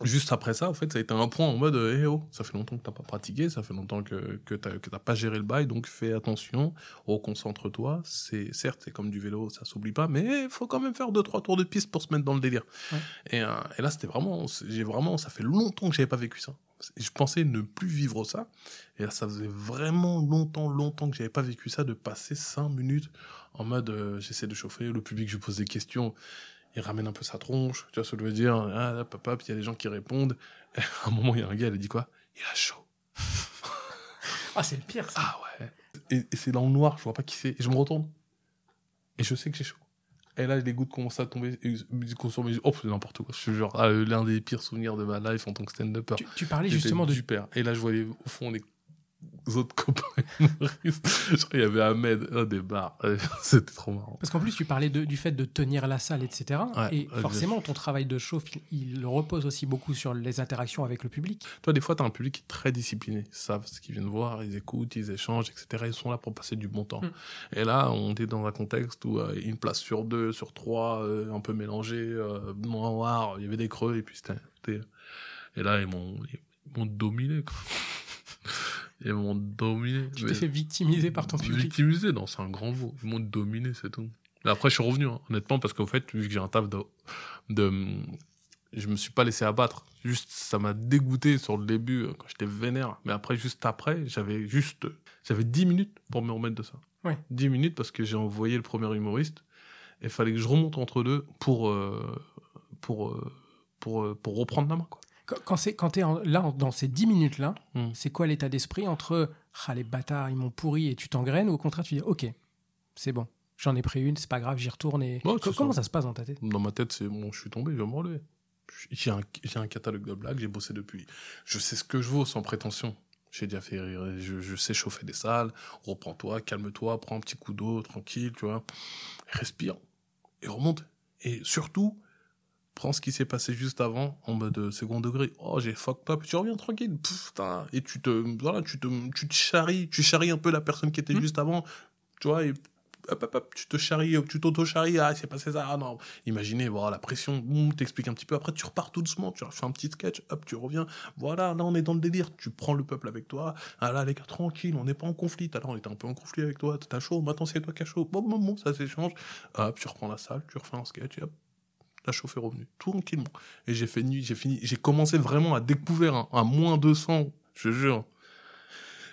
Juste après ça, en fait, ça a été un point en mode, eh oh, ça fait longtemps que t'as pas pratiqué, ça fait longtemps que, que t'as que pas géré le bail, donc fais attention, reconcentre-toi. C'est certes, c'est comme du vélo, ça s'oublie pas, mais faut quand même faire deux trois tours de piste pour se mettre dans le délire. Ouais. Et, euh, et là, c'était vraiment, j'ai vraiment, ça fait longtemps que j'avais pas vécu ça. Je pensais ne plus vivre ça, et là, ça faisait vraiment longtemps, longtemps que j'avais pas vécu ça, de passer cinq minutes en mode, euh, j'essaie de chauffer, le public, je pose des questions il ramène un peu sa tronche, tu vois ce que je veux dire, ah, hop, hop, hop, il y a des gens qui répondent. Et à un moment, il y a un gars, il a dit quoi? Il a chaud. Ah, c'est le pire, ça. Ah ouais. Et, et c'est dans le noir, je vois pas qui c'est. Et je me retourne. Et je sais que j'ai chaud. Et là, les gouttes commencent à tomber. Oh, c'est n'importe quoi. Je te jure, ah, euh, l'un des pires souvenirs de ma life en tant que stand-upper. Tu, tu parlais justement de. super. Et là, je voyais au fond les autres copains humoristes. Crois qu'il y avait Ahmed, un des bars. Euh, C'était trop marrant. Parce qu'en plus, tu parlais de- du fait de tenir la salle, etc. Ouais, et forcément, ton travail de chauffe, il, il repose aussi beaucoup sur les interactions avec le public. Toi, des fois, tu as un public qui est très discipliné. Ils savent ce qu'ils viennent voir, ils écoutent, ils échangent, etc. Ils sont là pour passer du bon temps. Mm. Et là, on est dans un contexte où euh, une place sur deux, sur trois, euh, un peu mélangé, euh, noir, il y avait des creux, et puis c'était... c'était- Et là, ils m'ont, ils m'ont dominé, quoi. Ils m'ont dominé. Tu t'es fait victimiser par ton public. Victimisé, non, c'est un grand mot. Ils m'ont dominé, c'est tout. Mais après, je suis revenu, hein, honnêtement, parce qu'au fait, vu que j'ai un taf de, de. Je me suis pas laissé abattre. Juste, ça m'a dégoûté sur le début, euh, quand j'étais vénère. Mais après, juste après, j'avais juste. J'avais 10 minutes pour me remettre de ça. Ouais. 10 minutes parce que j'ai envoyé le premier humoriste. Et fallait que je remonte entre deux pour. euh, pour, euh, pour, pour reprendre la main, quoi. Quand, c'est quand t'es en- là en- dans ces 10 minutes là, Mm. c'est quoi l'état d'esprit entre ah les bâtards ils m'ont pourri et tu t'engraines ou au contraire tu dis ok c'est bon j'en ai pris une c'est pas grave j'y retourne et Ouais, Co- c'est comment ça. ça se passe dans ta tête? Dans ma tête, c'est bon, je suis tombé, je vais me relever. J'ai un, j'ai un catalogue de blagues, j'ai bossé depuis. Je sais ce que je vaux sans prétention. J'ai déjà fait rire, je, je sais chauffer des salles. Reprends-toi, calme-toi, prends un petit coup d'eau, tranquille, tu vois. Respire et remonte. Et surtout, prends ce qui s'est passé juste avant en mode euh, second degré. Oh, j'ai fucked up. Tu reviens tranquille. Pff, et tu te, voilà, tu te, tu te charries, tu charries un peu la personne qui était Mhm. juste avant. Tu vois, et hop, hop, hop, tu te charries, tu t'auto-charries, ah, c'est passé ça, ah non. Imaginez, voilà, la pression, boum, t'expliques un petit peu, après tu repars tout doucement, tu fais un petit sketch, hop, tu reviens, voilà, là on est dans le délire, tu prends le peuple avec toi, ah là les gars, tranquille, on n'est pas en conflit, alors on était un peu en conflit avec toi, t'as chaud, maintenant c'est toi qui as chaud, bon, bon, bon, ça s'échange, hop, tu reprends la salle, tu refais un sketch, et hop, la chauffe est revenue, tranquillement. Et j'ai fini, j'ai fini, j'ai commencé vraiment à découvrir un, un moins 200, je jure.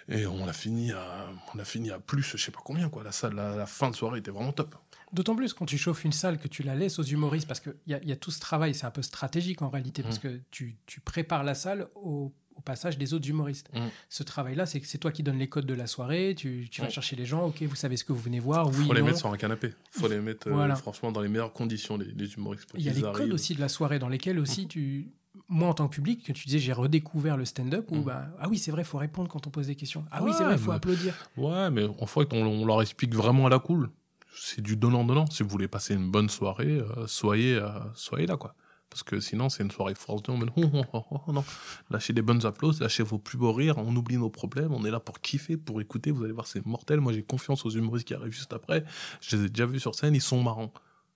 Et on a fini à, on a fini à plus, je sais pas combien, quoi. La salle, la, la fin de soirée était vraiment top. D'autant plus quand tu chauffes une salle que tu la laisses aux humoristes, parce qu'il y, a- y a tout ce travail, c'est un peu stratégique en réalité, parce Mm. que tu, tu prépares la salle au, au passage des autres humoristes. Mm. Ce travail-là, c'est que c'est toi qui donnes les codes de la soirée, tu, tu vas Mm. chercher les gens, ok, vous savez ce que vous venez voir, oui, Faut les non. mettre sur un canapé. Faut les mettre, euh, Voilà. franchement, dans les meilleures conditions, les, les humoristes. pour Il y a les codes aussi de la soirée dans lesquels aussi tu. Moi, en tant que public, que tu disais, j'ai redécouvert le stand-up où, Mm. bah, ah oui, c'est vrai, il faut répondre quand on pose des questions. Ah oui, c'est vrai, il faut mais- applaudir. Ouais, mais en fait, on, on leur explique vraiment à la cool. C'est du donnant-donnant. Si vous voulez passer une bonne soirée, euh, soyez, euh, soyez là, quoi. Parce que sinon, c'est une soirée force de on oh, oh, oh, oh, non. Lâchez des bonnes applaudissements, lâchez vos plus beaux rires, on oublie nos problèmes, on est là pour kiffer, pour écouter, vous allez voir, c'est mortel. Moi, j'ai confiance aux humoristes qui arrivent juste après. Je les ai déjà vus sur scène, ils sont marrants.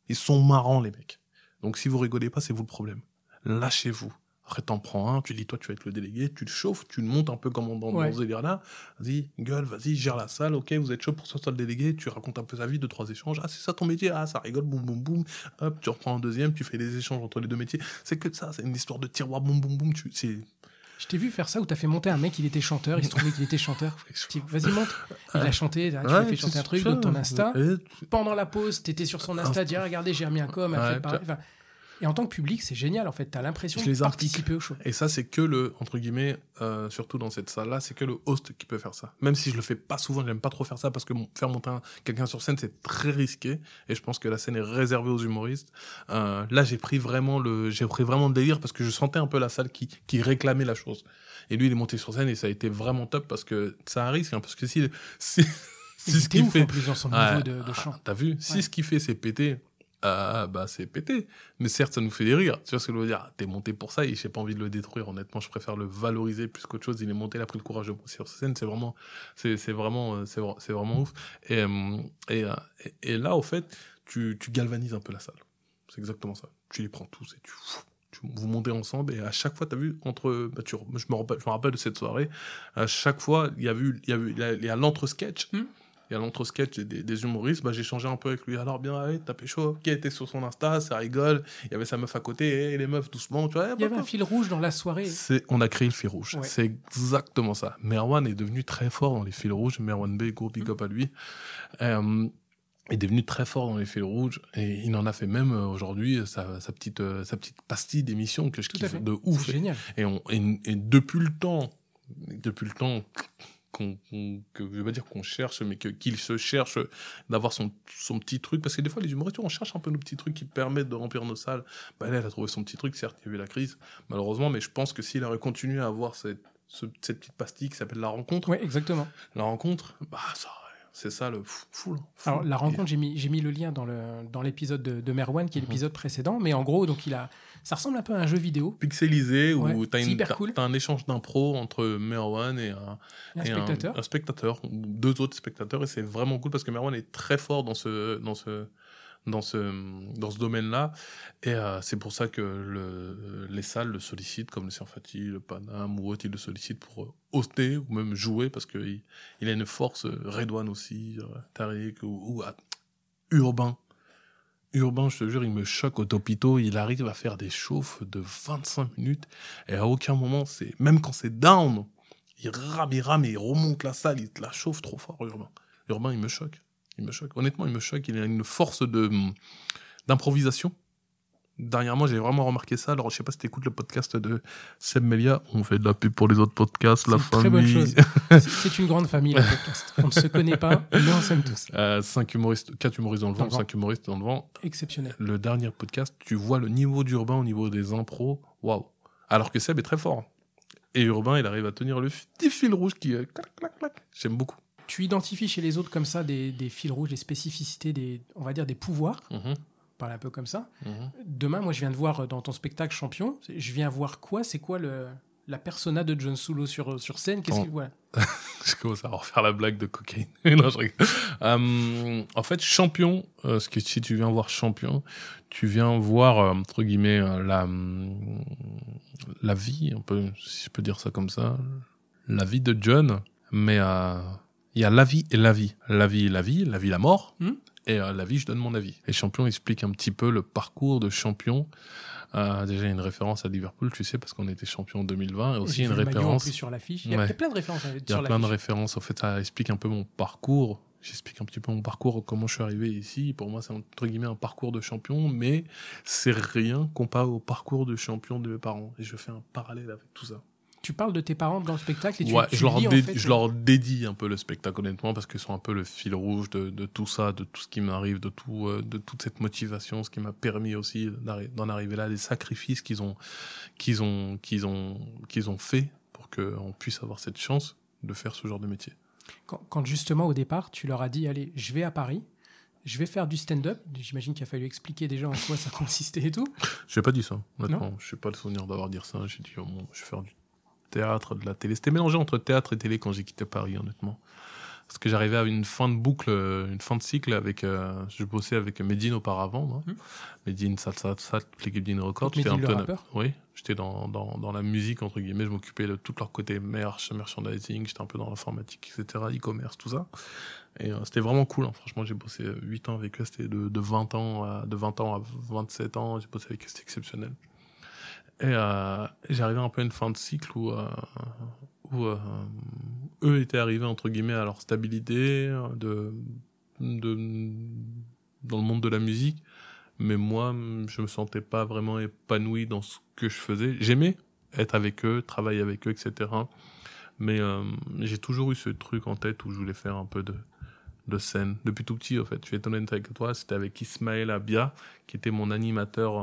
Ils sont marrants, les mecs. Donc, si vous rigolez pas, c'est vous le problème. Lâchez-vous. Après, t'en prends un, tu dis, toi, tu vas être le délégué, tu le chauffes, tu le montes un peu comme dans, Ouais. dans ce délire-là. Vas-y, gueule, vas-y, gère la salle, ok, vous êtes chaud pour ce le délégué, tu racontes un peu sa vie, deux, trois échanges. Ah, c'est ça ton métier, ah, ça rigole, boum, boum, boum. Hop, tu reprends un deuxième, tu fais des échanges entre les deux métiers. C'est que ça, c'est une histoire de tiroir, boum, boum, boum. Tu, c'est. Je t'ai vu faire ça où t'as fait monter un mec, il était chanteur, il se trouvait qu'il était chanteur. Tu- Vas-y, monte. Il a chanté, tu lui as fait chanter un truc dans ton Insta. Pendant la pause, t'étais sur son Insta, dis, Ah, regardez, j'ai remis un com, elle Ouais, fait pareil. Enfin, et en tant que public, c'est génial, en fait. T'as l'impression de les participer au show. Et ça, c'est que le, entre guillemets, euh, surtout dans cette salle-là, c'est que le host qui peut faire ça. Même si je le fais pas souvent, j'aime pas trop faire ça parce que mon- faire monter un- quelqu'un sur scène, c'est très risqué. Et je pense que la scène est réservée aux humoristes. Euh, là, j'ai pris vraiment le, j'ai pris vraiment le délire parce que je sentais un peu la salle qui, qui réclamait la chose. Et lui, il est monté sur scène et ça a été vraiment top parce que ça a un risque, hein, parce que si, si, ce qu'il fait, en plus, dans son Ouais. niveau de, de chant. ah, T'as vu? Si Ouais. ce qu'il fait, c'est péter, ah, bah c'est péter. Mais certes, ça nous fait des rires. Tu vois ce que je veux dire? T'es monté pour ça et j'ai pas envie de le détruire. Honnêtement, je préfère le valoriser plus qu'autre chose. Il est monté, il a pris le courage de monter sur scène. C'est vraiment, c'est vraiment, euh, c'est vra- c'est vraiment ouf. Et, euh, euh, et, et là, au fait, tu, tu galvanises un peu la salle. C'est exactement ça. Tu les prends tous et tu, vous montez ensemble et à chaque fois, t'as vu entre, bah, tu, je me rappelle, je me rappelle de cette soirée. À chaque fois, il y a vu, il y a vu, il y a, a l'entre-sketch. Hmm. Il y a l'entre-sketch des, des humoristes, bah, j'ai changé un peu avec lui. Alors, bien, ouais, t'as pécho, qui était sur son Insta, ça rigole. Il y avait sa meuf à côté, et les meufs, doucement, tu vois. Il y avait un fil rouge dans la soirée. On a créé le fil rouge. Ouais. C'est exactement ça. Merwan est devenu très fort dans les fils rouges. Merwan B, gros Mm. big up à lui. Euh, est devenu très fort dans les fils rouges et il en a fait même euh, aujourd'hui sa, sa petite euh, sa petite pastille d'émission que je Tout à kiffe de ouf C'est génial. et, on, et, et depuis le temps, depuis le temps qu'on, que je pas dire qu'on cherche, mais que, qu'il se cherche d'avoir son, son petit truc, parce que des fois les humoristes, on cherche un peu nos petits trucs qui permettent de remplir nos salles. Bah, là, elle a trouvé son petit truc, certes, il y a eu la crise, malheureusement, mais je pense que s'il aurait continué à avoir cette, ce- cette petite pastille qui s'appelle la rencontre, Ouais, exactement. la rencontre, bah ça, c'est ça le fou, fou, là. Fou. Alors, la rencontre, j'ai mis, j'ai mis le lien dans, le, dans l'épisode de, de Merwan, qui est Mhm. l'épisode précédent. Mais en gros, donc, il a, ça ressemble un peu à un jeu vidéo. pixelisé où Ouais, t'as- cool. t'as un échange d'impro entre Merwan et un, Un et spectateur. un, spectateur ou deux autres spectateurs et c'est vraiment cool parce que Merwan est très fort dans ce dans ce dans ce dans ce domaine-là et euh, c'est pour ça que le, les salles le sollicitent comme le Serfati, le Panam ou autre ils le sollicitent pour euh, hoster ou même jouer parce que il, a une force euh, Redouane aussi Tariq ou, ou ah, Urbain Urbain, je te jure, il me choque au topito. Il arrive à faire des chauffes de 25 minutes. Et à aucun moment, c'est même quand c'est down, il rame, il rame, il remonte la salle, il la chauffe trop fort, Urbain. Urbain, il me choque. Il me choque. Honnêtement, il me choque. Il a une force de d'improvisation. Dernièrement, j'ai vraiment remarqué ça. Alors, je sais pas si tu écoutes le podcast de Seb Melia. On fait de la pub pour les autres podcasts, C'est la une très bonne famille. chose. C'est- une grande famille, le podcast. On ne se connaît pas, mais on s'aime tous. Euh, cinq humoristes, quatre humoristes dans le vent, cinq humoristes dans le vent. Exceptionnel. Le dernier podcast, tu vois le niveau d'Urbain au niveau des impros. Waouh. Alors que Seb est très fort. Et Urbain, il arrive à tenir le petit fil rouge qui, euh, clac, clac, clac. J'aime beaucoup. Tu identifies chez les autres comme ça des, des fils rouges, des spécificités, des, on va dire des pouvoirs, Mhm, parle un peu comme ça. mhm. Demain, moi, je viens de voir dans ton spectacle champion. Je viens voir quoi? C'est quoi le, la persona de John Sulo sur, sur scène? Qu'est-ce que voilà. je commence à refaire la blague de cocaïne. non, je. Euh, en fait, champion, euh, ce que si tu viens voir champion, tu viens voir euh, entre guillemets euh, la la vie, si je peux dire ça comme ça, la vie de John. Mais euh, il y a la vie et la vie. La vie, la vie, la vie, la mort. Hmm. Et euh, la vie, je donne mon avis. Et champion explique un petit peu le parcours de champion. Euh, déjà une référence à Liverpool, tu sais, parce qu'on était champion en 2020, et aussi une référence. plus sur l'affiche. Il, y a- Ouais. plein de références hein, Il y a plein de références. En fait, ça explique un peu mon parcours. J'explique un petit peu mon parcours, comment je suis arrivé ici. Pour moi, c'est entre guillemets un parcours de champion, mais c'est rien comparé au parcours de champion de mes parents. Et je fais un parallèle avec tout ça. Tu parles de tes parents dans le spectacle et tu, ouais, tu je, leur lis, en dé- fait, je leur dédie un peu le spectacle, honnêtement, parce qu'ils sont un peu le fil rouge de, de tout ça, de tout ce qui m'arrive, de, tout, euh, de toute cette motivation, ce qui m'a permis aussi d'en arriver là, les sacrifices qu'ils ont, qu'ils ont, qu'ils ont, qu'ils ont fait pour qu'on puisse avoir cette chance de faire ce genre de métier. Quand, quand justement au départ, tu leur as dit allez, je vais à Paris, je vais faire du stand-up. J'imagine qu'il a fallu expliquer déjà en quoi ça consistait et tout. J'ai pas dit ça, honnêtement. Je n'ai pas le souvenir d'avoir dit ça. J'ai dit, oh, bon, je vais faire du théâtre, de la télé. C'était mélangé entre théâtre et télé quand j'ai quitté Paris, honnêtement. Parce que j'arrivais à une fin de boucle, euh, une fin de cycle avec. euh, je bossais avec Medine auparavant. moi. Mhm. Medine, Salsa, Sat, l'équipe Records. Donc, Medine, le rappeur Oui, j'étais dans, dans, dans la musique, entre guillemets. Je m'occupais de tout leur côté merch, merchandising. J'étais un peu dans l'informatique, etc., e-commerce, tout ça. Et euh, c'était vraiment cool. hein. Franchement, j'ai bossé 8 ans avec eux. C'était de, de, 20 ans à, de 20 ans à 27 ans. J'ai bossé avec eux. C'était exceptionnel. Et euh, j'arrivais un peu une fin de cycle où, euh, euh, eux étaient arrivés, entre guillemets, à leur stabilité de, de, dans le monde de la musique. Mais moi, je me sentais pas vraiment épanoui dans ce que je faisais. J'aimais être avec eux, travailler avec eux, etc. Mais euh, j'ai toujours eu ce truc en tête où je voulais faire un peu de, de scène. Depuis tout petit, en fait. Je être honnête avec toi, c'était avec Ismaël Abia, qui était mon animateur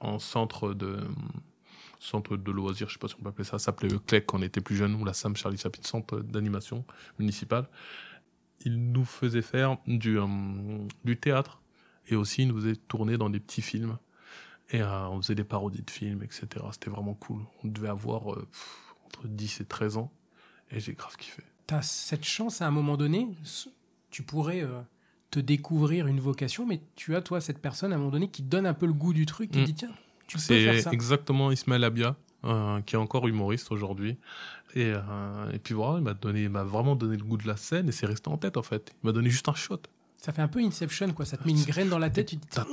en centre de centre de loisirs, je sais pas si on peut appeler ça, ça s'appelait le CLEC quand on était plus jeune, ou la SAM Charlie Chaplin, centre d'animation municipale. Il nous faisait faire du, euh, du théâtre, et aussi il nous faisait tourner dans des petits films. Et euh, on faisait des parodies de films, etc. C'était vraiment cool. On devait avoir euh, pff, entre 10 et 13 ans, et j'ai grave kiffé. Tu as cette chance à un moment donné, tu pourrais euh, te découvrir une vocation, mais tu as, toi, cette personne à un moment donné qui donne un peu le goût du truc, qui Mm. dit tiens, tu peux faire C'est exactement Ismaël Abia, euh, qui est encore humoriste aujourd'hui. Et, euh, et puis voilà, il m'a donné, il m'a vraiment donné le goût de la scène et c'est resté en tête en fait. Il m'a donné juste un shot. Ça fait un peu Inception, quoi. Ça te met une graine dans la tête, tu te dis Ta-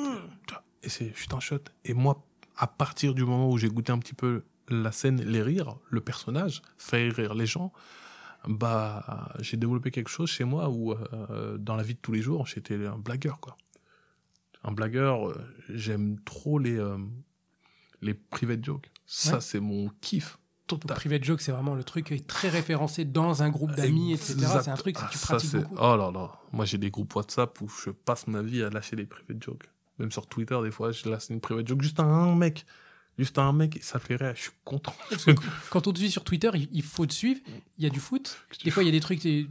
ta- Et c'est juste un shot. Et moi, à partir du moment où j'ai goûté un petit peu la scène, les rires, le personnage, faire rire les gens, bah, j'ai développé quelque chose chez moi où, euh, dans la vie de tous les jours, j'étais un blagueur, quoi. Un blagueur, j'aime trop les, les private jokes. Ça, Ouais. c'est mon kiff total. private joke, c'est vraiment le truc très référencé dans un groupe d'amis, etc. C'est un truc que tu Ah, pratiques beaucoup. Oh là là. Moi, j'ai des groupes WhatsApp où je passe ma vie à lâcher des private jokes. Même sur Twitter, des fois, je lâche une private joke juste à un mec. Juste à un mec, et ça fait rire. Je suis content. Quand on te suit sur Twitter, il, faut te suivre. Il y a du foot. Des fois, il y a des trucs. Il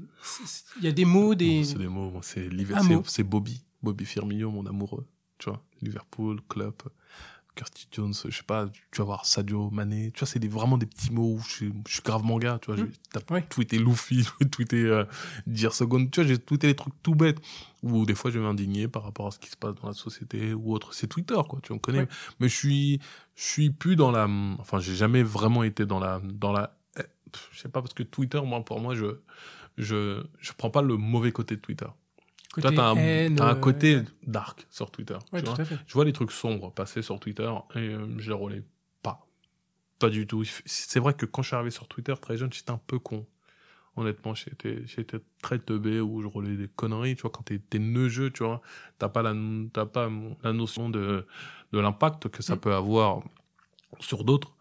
y a des mots, des. C'est des mots. C'est Bobby. Bobby Firmino, mon amoureux. Tu vois, Liverpool, club. Curtis Jones, je sais pas, tu vas voir Sadio, Mané, tu vois, c'est des, vraiment des petits mots où je suis, je suis grave manga, tu vois, Mm. j'ai t'as Ouais. tweeté Luffy, j'ai tweeté euh, Dear Second, tu vois, j'ai tweeté des trucs tout bêtes, où des fois je vais m'indigner par rapport à ce qui se passe dans la société ou autre, c'est Twitter, quoi, tu connaît, Ouais. mais je suis, je suis plus dans la, enfin, j'ai jamais vraiment été dans la, dans la, eh, je sais pas, parce que Twitter, moi, pour moi, je, je, je prends pas le mauvais côté de Twitter. Côté Toi, t'as un, haine, t'as un euh, côté dark sur Twitter. Ouais, tu tout vois. à fait. Je vois les trucs sombres passer sur Twitter et euh, je les relais pas. Pas du tout. C'est vrai que quand je suis arrivé sur Twitter très jeune, j'étais un peu con. Honnêtement, j'étais, très teubé où je relais des conneries. Tu vois, quand t'es, t'es neugeux, tu vois, t'as pas la, t'as pas la notion de, de l'impact que ça Mm. peut avoir sur d'autres.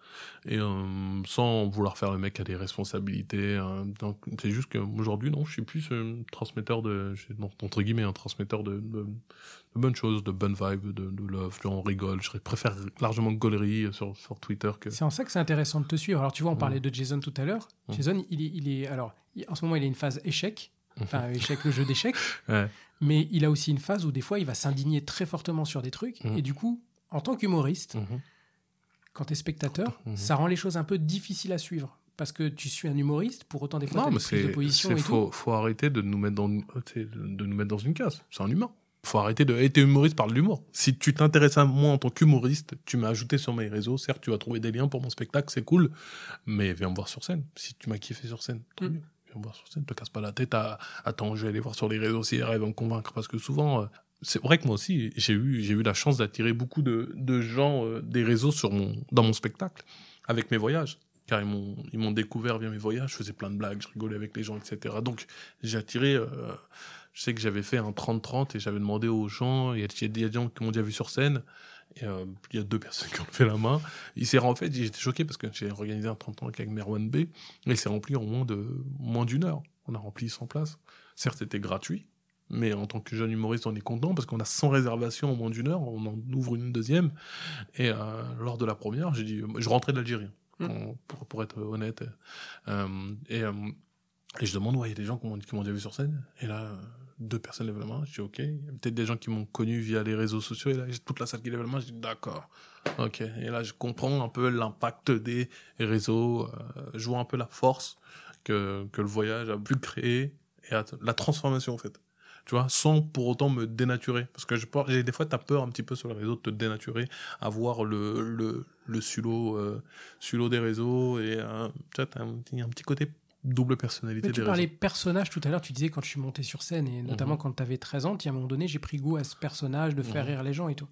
Et euh, sans vouloir faire le mec à des responsabilités. euh, donc, c'est juste qu'aujourd'hui, non, je suis plus un transmetteur de, je- non, entre guillemets, un transmetteur de, de, de bonnes choses, de bonnes vibes, de, de love. Vois, on rigole. Je préfère largement gueulerie sur, sur Twitter que. C'est en ça que c'est intéressant de te suivre. Alors, tu vois, on Mm. parlait de Jason tout à l'heure. Mm. Jason, il est, il est. Alors, il- en ce moment, il a une phase échec. Enfin, échec, le jeu d'échecs. Ouais. Mais il a aussi une phase où, des fois, il va s'indigner très fortement sur des trucs. Mm. Et du coup, en tant qu'humoriste, Mhm. Quand tu es spectateur, Mhm. ça rend les choses un peu difficiles à suivre. Parce que tu suis un humoriste, pour autant des fois, tu Non, as mais c'est, et faut, faut arrêter de nous mettre dans, de nous mettre dans une case. C'est un humain. Faut arrêter de, hey, t'es humoriste, parle de l'humour. Si tu t'intéresses à moi en tant qu'humoriste, tu m'as ajouté sur mes réseaux. Certes, tu vas trouver des liens pour mon spectacle, c'est cool. Mais viens me voir sur scène. Si tu m'as kiffé sur scène, tant Mm. mieux. Viens me voir sur scène. Te casse pas la tête à, attends, je vais aller voir sur les réseaux si elle arrive à me convaincre. Parce que souvent, euh, c'est vrai que moi aussi, j'ai eu, j'ai eu la chance d'attirer beaucoup de, de gens euh, des réseaux sur mon, dans mon spectacle, avec mes voyages. Car ils m'ont, ils m'ont découvert via mes voyages, je faisais plein de blagues, je rigolais avec les gens, etc. Donc, j'ai attiré, euh, je sais que j'avais fait un 30-30 et j'avais demandé aux gens, il y a, des gens qui m'ont déjà vu sur scène, euh, il y a deux personnes qui ont levé la main. Il s'est en fait, j'étais choqué parce que j'ai organisé un 30 ans avec Merwan B, et il s'est rempli en moins de, moins d'une heure. On a rempli 100 places. Certes, c'était gratuit, mais en tant que jeune humoriste, on est content parce qu'on a 100 réservations en moins d'une heure, on en ouvre une deuxième. Et euh, lors de la première, j'ai dit, je rentrais de l'Algérie, Mm. pour, pour, être honnête. Euh, et, euh, et je demande, ouais, il y a des gens qui m'ont déjà vu sur scène. Et là, deux personnes lèvent la main. Je dis, ok. Il y a peut-être des gens qui m'ont connu via les réseaux sociaux. Et là, j'ai toute la salle qui lève la main. Je dis, d'accord. Ok. Et là, je comprends un peu l'impact des réseaux. je vois un peu la force que, que le voyage a pu créer et la transformation, en fait. Tu vois, sans pour autant me dénaturer. Parce que je pense, des fois, t'as peur un petit peu sur les réseaux de te dénaturer, avoir le, le, le sulot, euh, sulot des réseaux et euh, tu vois, t'as un, petit- un petit côté double personnalité Mais tu des parlais réseaux. personnages tout à l'heure, tu disais quand je suis monté sur scène, et notamment Mhm. quand tu avais 13 ans, à un moment donné, j'ai pris goût à ce personnage, de faire Mhm. rire les gens et tout.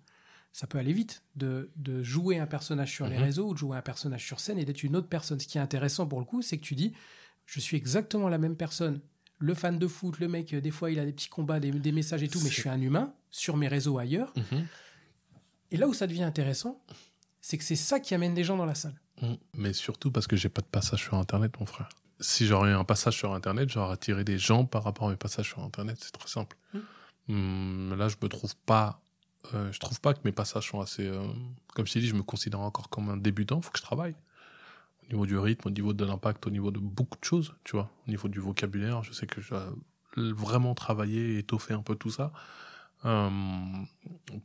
Ça peut aller vite de, de jouer un personnage sur les Mhm. réseaux ou de jouer un personnage sur scène et d'être une autre personne. Ce qui est intéressant pour le coup, c'est que tu dis, je suis exactement la même personne. Le fan de foot, le mec, euh, des fois, il a des petits combats, des, des messages et tout, mais je suis un humain sur mes réseaux ailleurs. Mhm. Et là où ça devient intéressant, c'est que c'est ça qui amène des gens dans la salle. Mhm. Mais surtout parce que j'ai pas de passage sur Internet, mon frère. Si j'aurais eu un passage sur Internet, j'aurais attiré des gens par rapport à mes passages sur Internet. C'est très simple. Mhm. Hum, là, je me trouve pas. euh, je trouve pas que mes passages sont assez. euh, comme je t'ai dit, je me considère encore comme un débutant. Faut que je travaille. Au niveau du rythme, au niveau de l'impact, au niveau de beaucoup de choses, tu vois. Au niveau du vocabulaire, je sais que dois vraiment travailler, étoffer un peu tout ça. euh,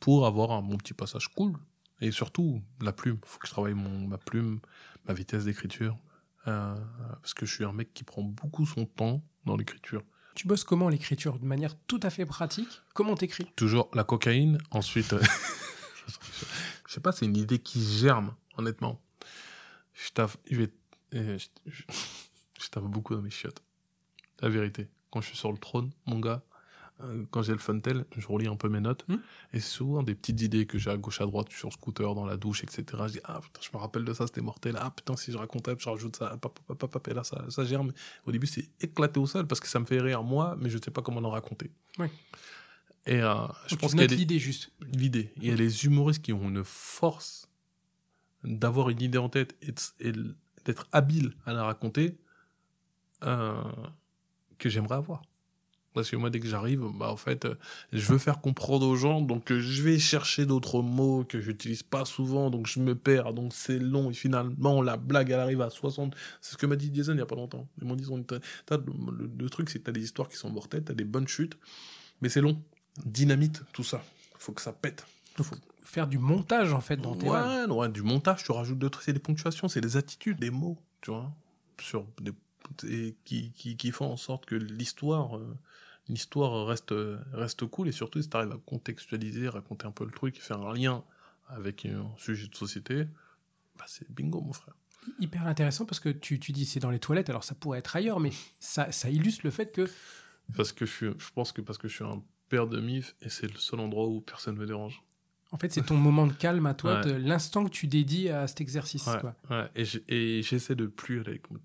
pour avoir un bon petit passage cool. Et surtout, la plume. Faut que je travaille mon, ma plume, ma vitesse d'écriture. Euh, parce que je suis un mec qui prend beaucoup son temps dans l'écriture. Tu bosses comment l'écriture? De manière tout à fait pratique? Comment t'écris? Toujours la cocaïne, ensuite. euh, je sais pas, c'est une idée qui germe, honnêtement. Je taffe, je vais, je, je- je taffe beaucoup dans mes chiottes. La vérité. Quand je suis sur le trône, mon gars, euh, quand j'ai le funtel, je relis un peu mes notes. Hmm. Et souvent des petites idées que j'ai à gauche, à droite, sur scooter, dans la douche, etc. Je dis, ah putain, je me rappelle de ça, c'était mortel. Ah putain, si je racontais, je rajoute ça. Pap, pap, pap, pap, et là, ça, ça germe. Au début, c'est éclaté au sol parce que ça me fait rire, moi, mais je sais pas comment en raconter. Oui. Et euh, je Donc, pense qu'il y a l'idée juste. l'idée. Il y a les humoristes qui ont une force d'avoir une idée en tête et d'être habile à la raconter euh, que j'aimerais avoir. Parce que moi, dès que j'arrive, bah, en fait, euh, je veux faire comprendre aux gens, donc euh, je vais chercher d'autres mots que j'utilise pas souvent, donc je me perds, donc c'est long, et finalement, la blague, elle arrive à 60. C'est ce que m'a dit Jason il y a pas longtemps. Ils m'ont dit, le truc, c'est que t'as des histoires qui sont mortelles, t'as des bonnes chutes, mais c'est long. Dynamite, tout ça. Faut que ça pète. Faut- Faire du montage en fait dans tes. Ouais, ouais, du montage, tu rajoutes d'autres, c'est des ponctuations, c'est des attitudes, des mots, tu vois, sur des, et qui, qui, qui font en sorte que l'histoire, euh, l'histoire reste, reste cool et surtout si tu arrives à contextualiser, raconter un peu le truc, faire un lien avec un sujet de société, bah c'est bingo, mon frère. Hyper intéressant parce que tu, tu dis c'est dans les toilettes, alors ça pourrait être ailleurs, mais ça, ça illustre le fait que Parce que je, suis, je pense que parce que je suis un père de mif et c'est le seul endroit où personne me dérange. En fait c'est ton moment de calme à toi, Ouais. de l'instant que tu dédies à cet exercice. Ouais, Quoi. ouais. Et j'essaie de plus aller avec mon,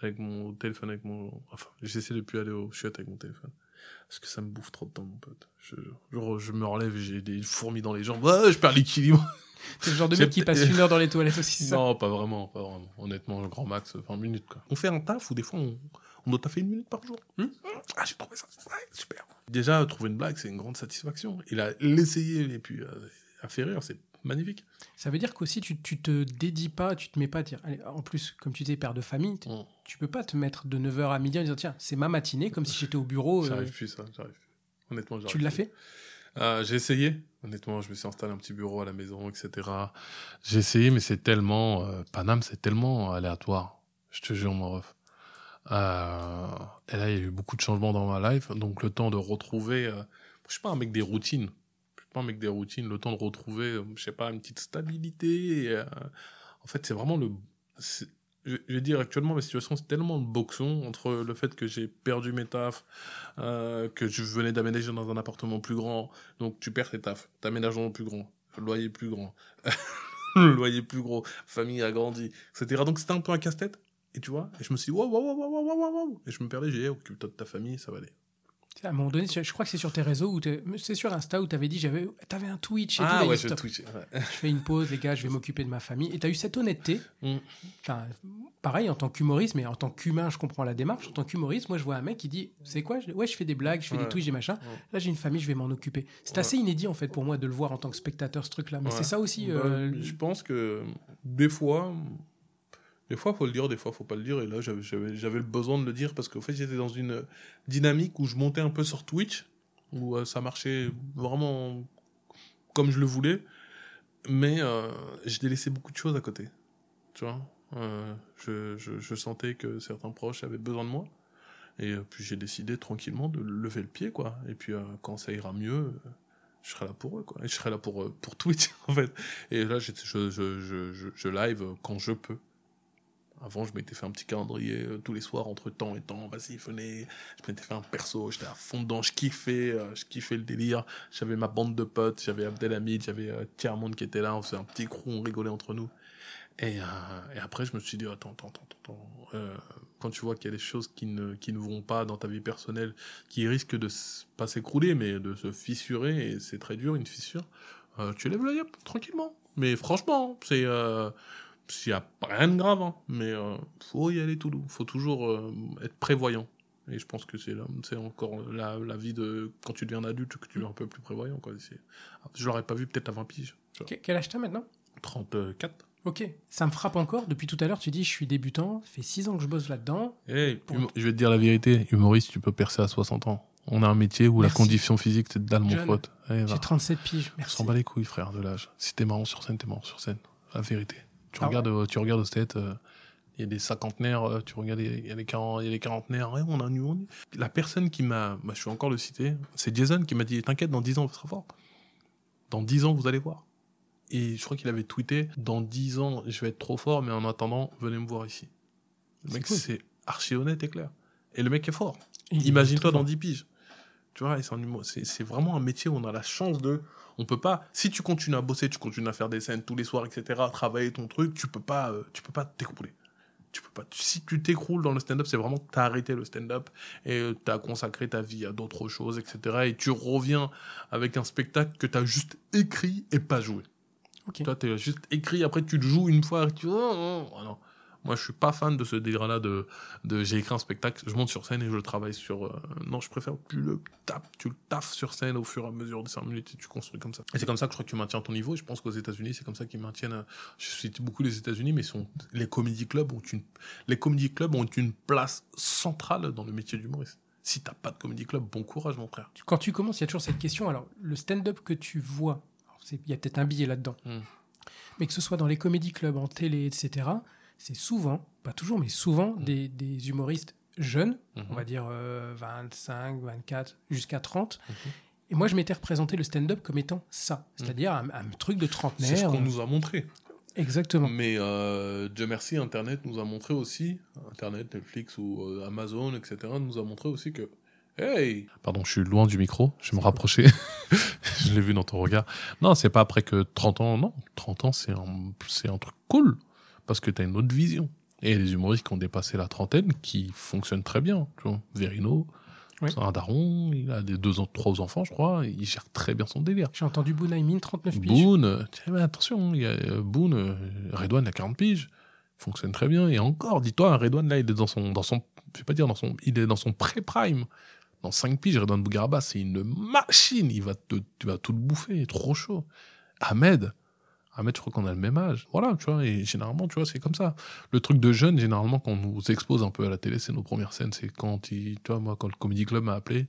avec mon téléphone, avec mon. Enfin, j'essaie de plus aller au chiottes avec mon téléphone. Parce que ça me bouffe trop de temps, mon pote. Je, je, je me relève et j'ai des fourmis dans les jambes. Ouais, je perds l'équilibre. C'est le genre de mec qui passe une heure dans les toilettes aussi, ça Non, pas vraiment, pas vraiment. Honnêtement, le grand max, 20 minutes, quoi. On fait un taf où des fois, on, on doit taffer une minute par jour. Hmm ah, j'ai trouvé ça. Ouais, super. Déjà, trouver une blague, c'est une grande satisfaction. Il a l'essayer et puis euh, à rire, c'est magnifique. Ça veut dire qu'aussi tu, tu te dédies pas, tu te mets pas à dire, allez, en plus, comme tu disais, père de famille, Mm. tu peux pas te mettre de 9h à midi en disant, tiens, c'est ma matinée, comme si j'étais au bureau. euh, J'arrive plus, ça, j'arrive plus. Honnêtement, j'arrive tu l'as fait? Euh, j'ai essayé. Honnêtement, je me suis installé un petit bureau à la maison, etc. J'ai essayé, mais c'est tellement... Euh, Paname, c'est tellement aléatoire. Je te jure, mon ref. Euh, et là, il y a eu beaucoup de changements dans ma life. Donc, le temps de retrouver... Euh, je suis pas un mec des routines. Pas un mec des routines. Le temps de retrouver, euh, je sais pas, une petite stabilité. Euh, en fait, c'est vraiment le... Je je vais dire, actuellement, ma situation, c'est tellement le boxon entre le fait que j'ai perdu mes tafs, euh, que je venais d'aménager dans un appartement plus grand. Donc, tu perds tes tafs. T'aménages dans plus grand. Loyer plus grand. loyer plus gros. Famille agrandie, etc. Donc, c'était un peu un casse-tête. Et tu vois, et je me suis dit, waouh, waouh, waouh, waouh, waouh, waouh. Et je me perdais, j'ai dit, occupe-toi de ta famille, ça va aller. À un moment donné, je crois que c'est sur tes réseaux, ou c'est sur Insta où tu avais dit, j'avais, t'avais un Twitch et tout. Ah là, ouais, je. Twitch. ouais. je fais une pause, les gars, je vais m'occuper de ma famille. Et tu as eu cette honnêteté. Mm. Enfin, pareil, en tant qu'humoriste, mais en tant qu'humain, je comprends la démarche. En tant qu'humoriste, moi, je vois un mec qui dit C'est quoi? Ouais, je fais des blagues, je fais Ouais. des Twitch et machin. Ouais. Là, j'ai une famille, je vais m'en occuper. C'est assez inédit, en fait, pour moi, de le voir en tant que spectateur, ce truc-là. Mais c'est ça aussi. Bah, euh, je pense que des fois, des fois faut le dire, des fois faut pas le dire. Et là, j'avais- le besoin de le dire parce qu'en fait, j'étais dans une dynamique où je montais un peu sur Twitch, où euh, ça marchait vraiment comme je le voulais, mais euh, délaissais beaucoup de choses à côté. Tu vois, Euh, je, je, je sentais que certains proches avaient besoin de moi. Et euh, puis j'ai décidé tranquillement de lever le pied, quoi. Et puis quand ça ira mieux, je serai là pour eux, quoi. Et je serai là pour, pour Twitch, en fait. Et là, je, je, je, je live quand je peux. Avant, je m'étais fait un petit calendrier euh, tous les soirs entre temps et temps. Vas-y, venez. Je m'étais fait un perso, j'étais à fond dedans, je kiffais, euh, je kiffais le délire. J'avais ma bande de potes, j'avais Abdelhamid, j'avais euh, Tiers-Monde qui était là, on faisait un petit crew, on rigolait entre nous. Et, euh, après, je me suis dit, attends, attends, attends, attends. Quand tu vois qu'il y a des choses qui ne, qui ne vont pas dans ta vie personnelle, qui risquent de pas s'écrouler, mais de se fissurer, et c'est très dur, une fissure, tu lèves l'œil tranquillement. Mais franchement, c'est... S'il y a rien de grave, hein, mais euh, faut y aller tout doux. faut toujours euh, être prévoyant. Et je pense que c'est là, c'est encore la, la vie de quand tu deviens adulte que tu es un peu plus prévoyant. Quoi. C'est- Je l'aurais pas vu peut-être à 20 piges. Quel âge t'as maintenant? 34. Ok, ça me frappe encore. Depuis tout à l'heure, tu dis je suis débutant, ça fait 6 ans que je bosse là-dedans. Hey, Pour- humo- je vais te dire la vérité, humoriste, tu peux percer à 60 ans. On a un métier où Merci. la condition physique, c'est de dalle, mon pote. Eh. J'ai 37 piges, On merci. s'en bat les couilles, frère, de l'âge. Si t'es marrant sur scène, t'es marrant sur scène. La vérité. Tu, Ah regardes, euh, tu regardes aux têtes, il y a des cinquantenaires, euh, tu regardes, il y a des quarante- il y a des quarantenaires. Ouais, on a un humour. La personne qui m'a, bah, je suis encore le citer, c'est Jason qui m'a dit T'inquiète, dans 10 ans, on sera fort. Dans 10 ans, vous allez voir. Et je crois qu'il avait tweeté Dans 10 ans, je vais être trop fort, mais en attendant, venez me voir ici. Le C'est mec, cool. c'est archi honnête et clair. Et le mec est fort. Imagine-toi dans 10 piges. Tu vois, c'est vraiment un métier où on a la chance de. On peut pas. Si tu continues à bosser, tu continues à faire des scènes tous les soirs, etc., à travailler ton truc, tu peux pas, euh, tu peux pas t'écrouler. Tu peux pas. Si tu t'écroules dans le stand-up, c'est vraiment que t'as arrêté le stand-up et tu t'as consacré ta vie à d'autres choses, etc. Et tu reviens avec un spectacle que t'as juste écrit et pas joué. Ok. Toi, t'es juste écrit, après tu le joues une fois tu. Oh, oh, oh, non. Moi, je suis pas fan de ce délire-là de, de j'ai écrit un spectacle, je monte sur scène et je le travaille sur. euh, non, je préfère tu le tapes, tu le taffes sur scène au fur et à mesure des 5 minutes et tu construis comme ça. Et c'est comme ça que je crois que tu maintiens ton niveau. Et je pense qu'aux États-Unis, c'est comme ça qu'ils maintiennent. euh, Je cite beaucoup les États-Unis, mais sont, les comedy clubs ont une, les comedy clubs ont une place centrale dans le métier d'humoriste. Si t'as pas de comedy club, bon courage, mon frère. Quand tu commences, il y a toujours cette question. Alors, le stand-up que tu vois, il y a peut-être un billet là-dedans, Mm. mais que ce soit dans les comédie clubs, en télé, etc., c'est souvent, pas toujours, mais souvent, Mm. des, des humoristes jeunes, on va dire euh, 25, 24, jusqu'à 30. Mhm. Et moi, je m'étais représenté le stand-up comme étant ça, c'est-à-dire un, un truc de C'est ce trentenaire. qu'on nous a montré. Exactement. Mais euh, Dieu merci, Internet nous a montré aussi, Internet, Netflix ou euh, Amazon, etc., nous a montré aussi que, hey Pardon, je suis loin du micro, je vais me rapprocher. je l'ai vu dans ton regard. Non, c'est pas après que 30 ans, non. 30 ans, c'est un, c'est un truc cool, parce que tu as une autre vision. Et les humoristes qui ont dépassé la trentaine, qui fonctionnent très bien. Tu vois, Verino, Oui. c'est un daron, il a des deux, ans- trois enfants, je crois, il gère très bien son délire. J'ai entendu Bounaïmin, 39 piges. Boone, mais attention, il y a euh, Boone, euh, Redouane a 40 piges, fonctionne très bien. Et encore, dis-toi, Redouane là, il est dans son, dans son, je vais pas dire dans son, il est dans son pré-prime. Dans 5 piges, Redouane Bougaraba, c'est une machine. Il va te, tu vas tout le bouffer, il trop chaud. Ahmed, Ahmed, je crois qu'on a le même âge? Voilà, tu vois, et généralement, tu vois, c'est comme ça. Le truc de jeune, généralement, quand on nous expose un peu à la télé, c'est nos premières scènes. C'est quand il, tu vois, moi, quand le Comedy Club m'a appelé,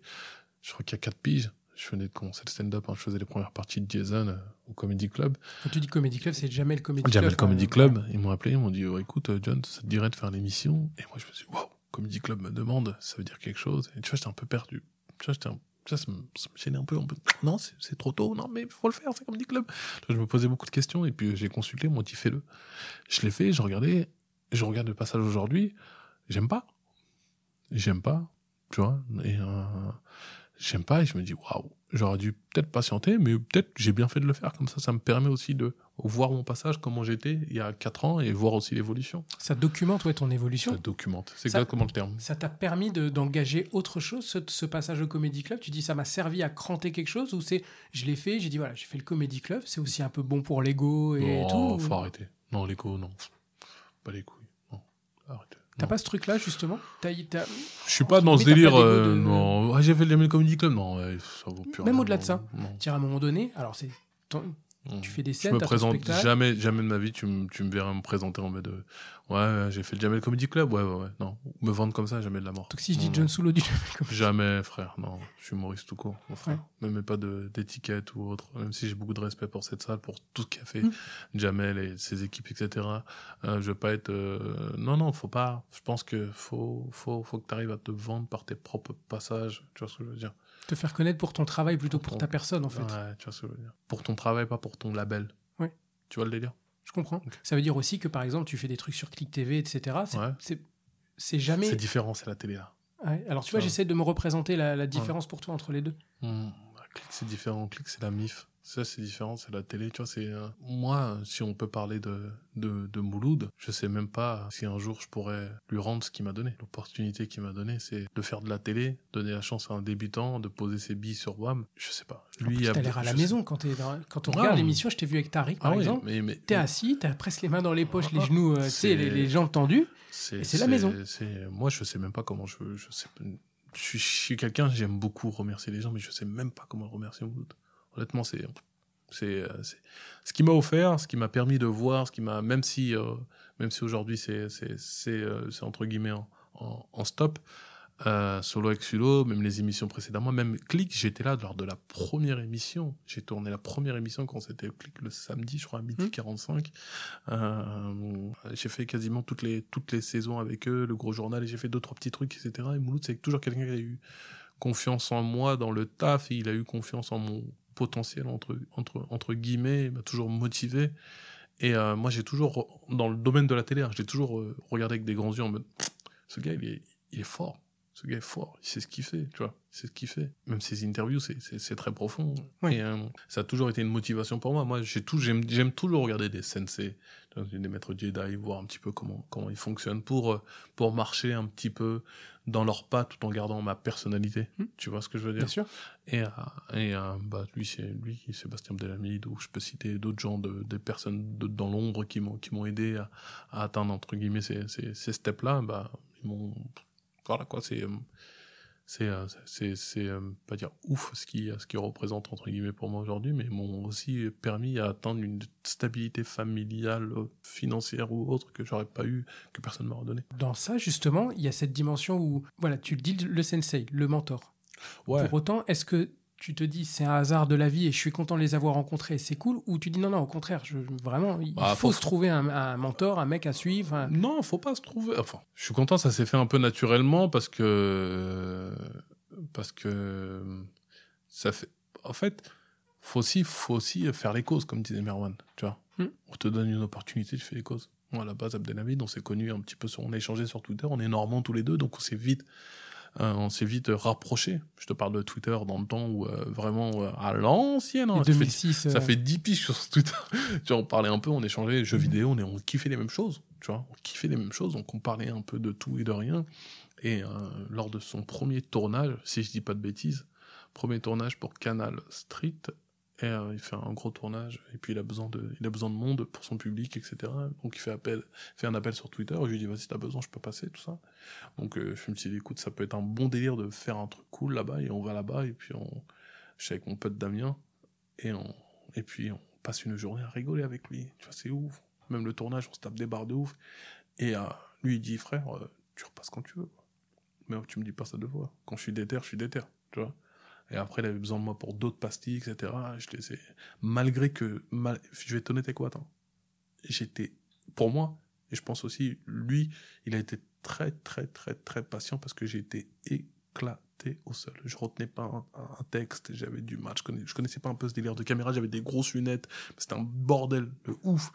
je crois qu'il y a 4 piges. je venais de commencer le stand-up, hein, je faisais les premières parties de Jason euh, au Comedy Club. Quand tu dis Comedy Club, c'est jamais le Comedy Club. Jamais le Comedy euh, Club, ils m'ont appelé, ils m'ont dit oh, écoute, euh, John, ça te dirait de faire l'émission? Et moi, je me suis dit waouh, Comedy Club me demande, ça veut dire quelque chose? Et tu vois, j'étais un peu perdu. Tu vois, j'étais un ça, me, gênait un peu. Non, c'est trop tôt. Non, mais faut le faire, c'est Comedy Club. Je me posais beaucoup de questions et puis j'ai consulté, ils m'ont dit fais-le. Je l'ai fait, je regardais, je regarde le passage aujourd'hui, j'aime pas. J'aime pas, tu vois. Et euh, j'aime pas et je me dis waouh, j'aurais dû peut-être patienter, mais peut-être j'ai bien fait de le faire. Comme ça, ça me permet aussi de voir mon passage, comment j'étais il y a 4 ans et voir aussi l'évolution. Ça documente ouais, ton évolution. Ça documente, c'est exactement le terme. Ça t'a permis de- d'engager autre chose, ce, ce passage au Comedy Club? Tu dis ça m'a servi à cranter quelque chose ou c'est je l'ai fait, j'ai dit voilà, j'ai fait le Comedy Club, c'est aussi un peu bon pour l'ego et Oh, tout faut ou- arrêter. Non, l'écho, non. Pas les couilles. Non, arrête. T'as pas ce truc-là justement Je suis pas dans ce délire. euh, de- Non, Ouais, j'ai fait le Comedy Club. Non, ouais, ça vaut plus Même au-delà de ça. non. tu à un moment donné, alors c'est ton- Mm. tu fais des Je scènes, me présente spectacle. jamais, jamais de ma vie. Tu, me- tu me verras me présenter en mode de, ouais, ouais, j'ai fait le Jamel Comedy Club. Ouais, ouais, ouais. Non, me vendre comme ça, jamais de la mort. Donc si je dis Non, John. Solo du comme Jamais, frère. Non, je suis humoriste tout court, mon frère. Ouais. Même pas d'étiquette ou autre. Même si j'ai beaucoup de respect pour cette salle, pour tout ce qu'a fait Mm. Jamel et ses équipes, etc. Euh, je veux pas être. euh, Non, non, faut pas. Je pense que faut, faut, faut que tu arrives à te vendre par tes propres passages. Tu vois ce que je veux dire te faire connaître pour ton travail plutôt Pour pour ton- ta personne en fait. Ouais, tu vois ce que je veux dire. Pour ton travail, pas pour ton label. Ouais. Tu vois le délire? Je comprends. Ça veut dire aussi que par exemple tu fais des trucs sur Click TV, etc. C'est Ouais. jamais. C'est différent, c'est la télé là. Ouais, Alors tu vois, j'essaie de me représenter la, la différence pour toi entre les deux. Hmm, Click, c'est différent. Click, c'est la MIF. Ça, c'est différent, c'est la télé. Tu vois, c'est. euh, Moi, si on peut parler de, de, de Mouloud, je sais même pas si un jour je pourrais lui rendre ce qu'il m'a donné. L'opportunité qu'il m'a donné, c'est de faire de la télé, donner la chance à un débutant, de poser ses billes sur WAM. Je sais pas. En plus, il a- t'as l'air à la maison quand, dans- quand on regarde on- l'émission. Je t'ai vu avec Tariq par Ah oui, exemple. mais, mais T'es assis, t'as presque les mains dans les poches, les Ah, genoux, euh, tu sais, c'est- les, les jambes tendues. C'est Et c'est la maison. c'est- Moi, je sais même pas comment je. Je, sais, je suis, je suis quelqu'un, j'aime beaucoup remercier les gens, mais je sais même pas comment remercier Mouloud. Honnêtement, c'est. C'est euh, c'est- ce qui m'a offert, ce qui m'a permis de voir, ce qui m'a. Même si, euh, même si aujourd'hui, c'est c'est- c'est, euh, entre guillemets en, en, en stop. Euh, solo avec Sulo, même les émissions précédemment, même Click, j'étais là lors de la première émission. J'ai tourné la première émission quand c'était Click le samedi, je crois, à midi Mhm. 45. Euh, j'ai fait quasiment toutes les, toutes les saisons avec eux, le gros journal, et j'ai fait deux, trois petits trucs, etc. Et Mouloud, c'est toujours quelqu'un qui a eu confiance en moi dans le taf, et il a eu confiance en mon potentiel, entre, entre, entre guillemets, il m'a toujours motivé. Et euh, moi, j'ai toujours, dans le domaine de la télé, hein, j'ai toujours euh, regardé avec des grands yeux en mode, ce gars, il est, il est fort. Ce gars est fort, il sait ce qu'il fait, tu vois, sait ce qu'il fait. Même ses interviews, c'est- c'est c'est très profond. Oui. Et euh, ça a toujours été une motivation pour moi. Moi, j'ai tout, j'aime toujours regarder des sensei, des maîtres Jedi, voir un petit peu comment, comment ils fonctionnent pour, euh, pour marcher un petit peu dans leurs pas tout en gardant ma personnalité. Hmm. Tu vois ce que je veux dire? Bien sûr. et, euh, et euh, bah, lui, c'est lui, Sébastien Delamide, ou je peux citer d'autres gens, de, des personnes de- dans l'ombre qui m'ont qui m'ont aidé à, à atteindre entre guillemets ces, ces, ces steps-là. Bah, ils m'ont voilà quoi, c'est c'est euh, c'est c'est euh, pas dire ouf ce qui ce qui représente entre guillemets pour moi aujourd'hui, mais m'ont aussi permis à atteindre une stabilité familiale, euh, financière ou autre que j'aurais pas eu, que personne m'a redonné. Dans ça, justement, il y a cette dimension où, voilà, tu le dis, le sensei, le mentor. Ouais. Pour autant, est-ce que tu te dis c'est un hasard de la vie et je suis content de les avoir rencontrés, c'est cool, ou tu dis non, non, au contraire, je, vraiment, il Bah, faut faut- se trouver un, un mentor, un mec à suivre. un- Non, faut pas se trouver. Enfin, je suis content, ça s'est fait un peu naturellement parce que parce que ça fait. En fait, faut aussi faut aussi faire les causes, comme disait Merwan. Tu vois, Hmm. on te donne une opportunité, tu fais les causes. Moi, à la base, Abdelhamid, on s'est connus un petit peu, sur, on a échangé sur Twitter, on est normands tous les deux, donc on s'est vite, euh, on s'est vite rapprochés. Je te parle de Twitter dans le temps où euh, vraiment euh, à l'ancienne. hein, ça fait 2006. ça euh, fait 10 piges sur Twitter. tu vois, on parlait un peu, on échangeait jeux vidéo, on, est, on kiffait les mêmes choses. Tu vois, on kiffait les mêmes choses, donc on parlait un peu de tout et de rien. Et euh, lors de son premier tournage, si je dis pas de bêtises, premier tournage pour Canal Street, euh, il fait un gros tournage, et puis il a besoin de, il a besoin de monde pour son public, etc. Donc il fait appel, fait un appel sur Twitter, je lui dis vas-y t'as besoin, je peux passer, tout ça. Donc euh, je me suis dit écoute, ça peut être un bon délire de faire un truc cool là-bas, et on va là-bas, et puis on, je suis avec mon pote Damien, et on, et puis on passe une journée à rigoler avec lui. Tu vois, c'est ouf. Même le tournage, on se tape des barres de ouf. Et euh, lui, il dit, frère, euh, tu repasses quand tu veux. Mais tu me dis pas ça deux fois. Quand je suis déter, je suis déter. Tu vois. Et après, il avait besoin de moi pour d'autres pastilles, etc. Je les ai... Malgré que, mal... je vais être honnête avec attends. J'étais, pour moi, et je pense aussi, lui, il a été très, très, très, très patient parce que j'ai été éclaté au sol. Je retenais pas un, texte, j'avais du mal, je, connais, je connaissais pas un peu ce délire de caméra, j'avais des grosses lunettes, c'était un bordel de ouf.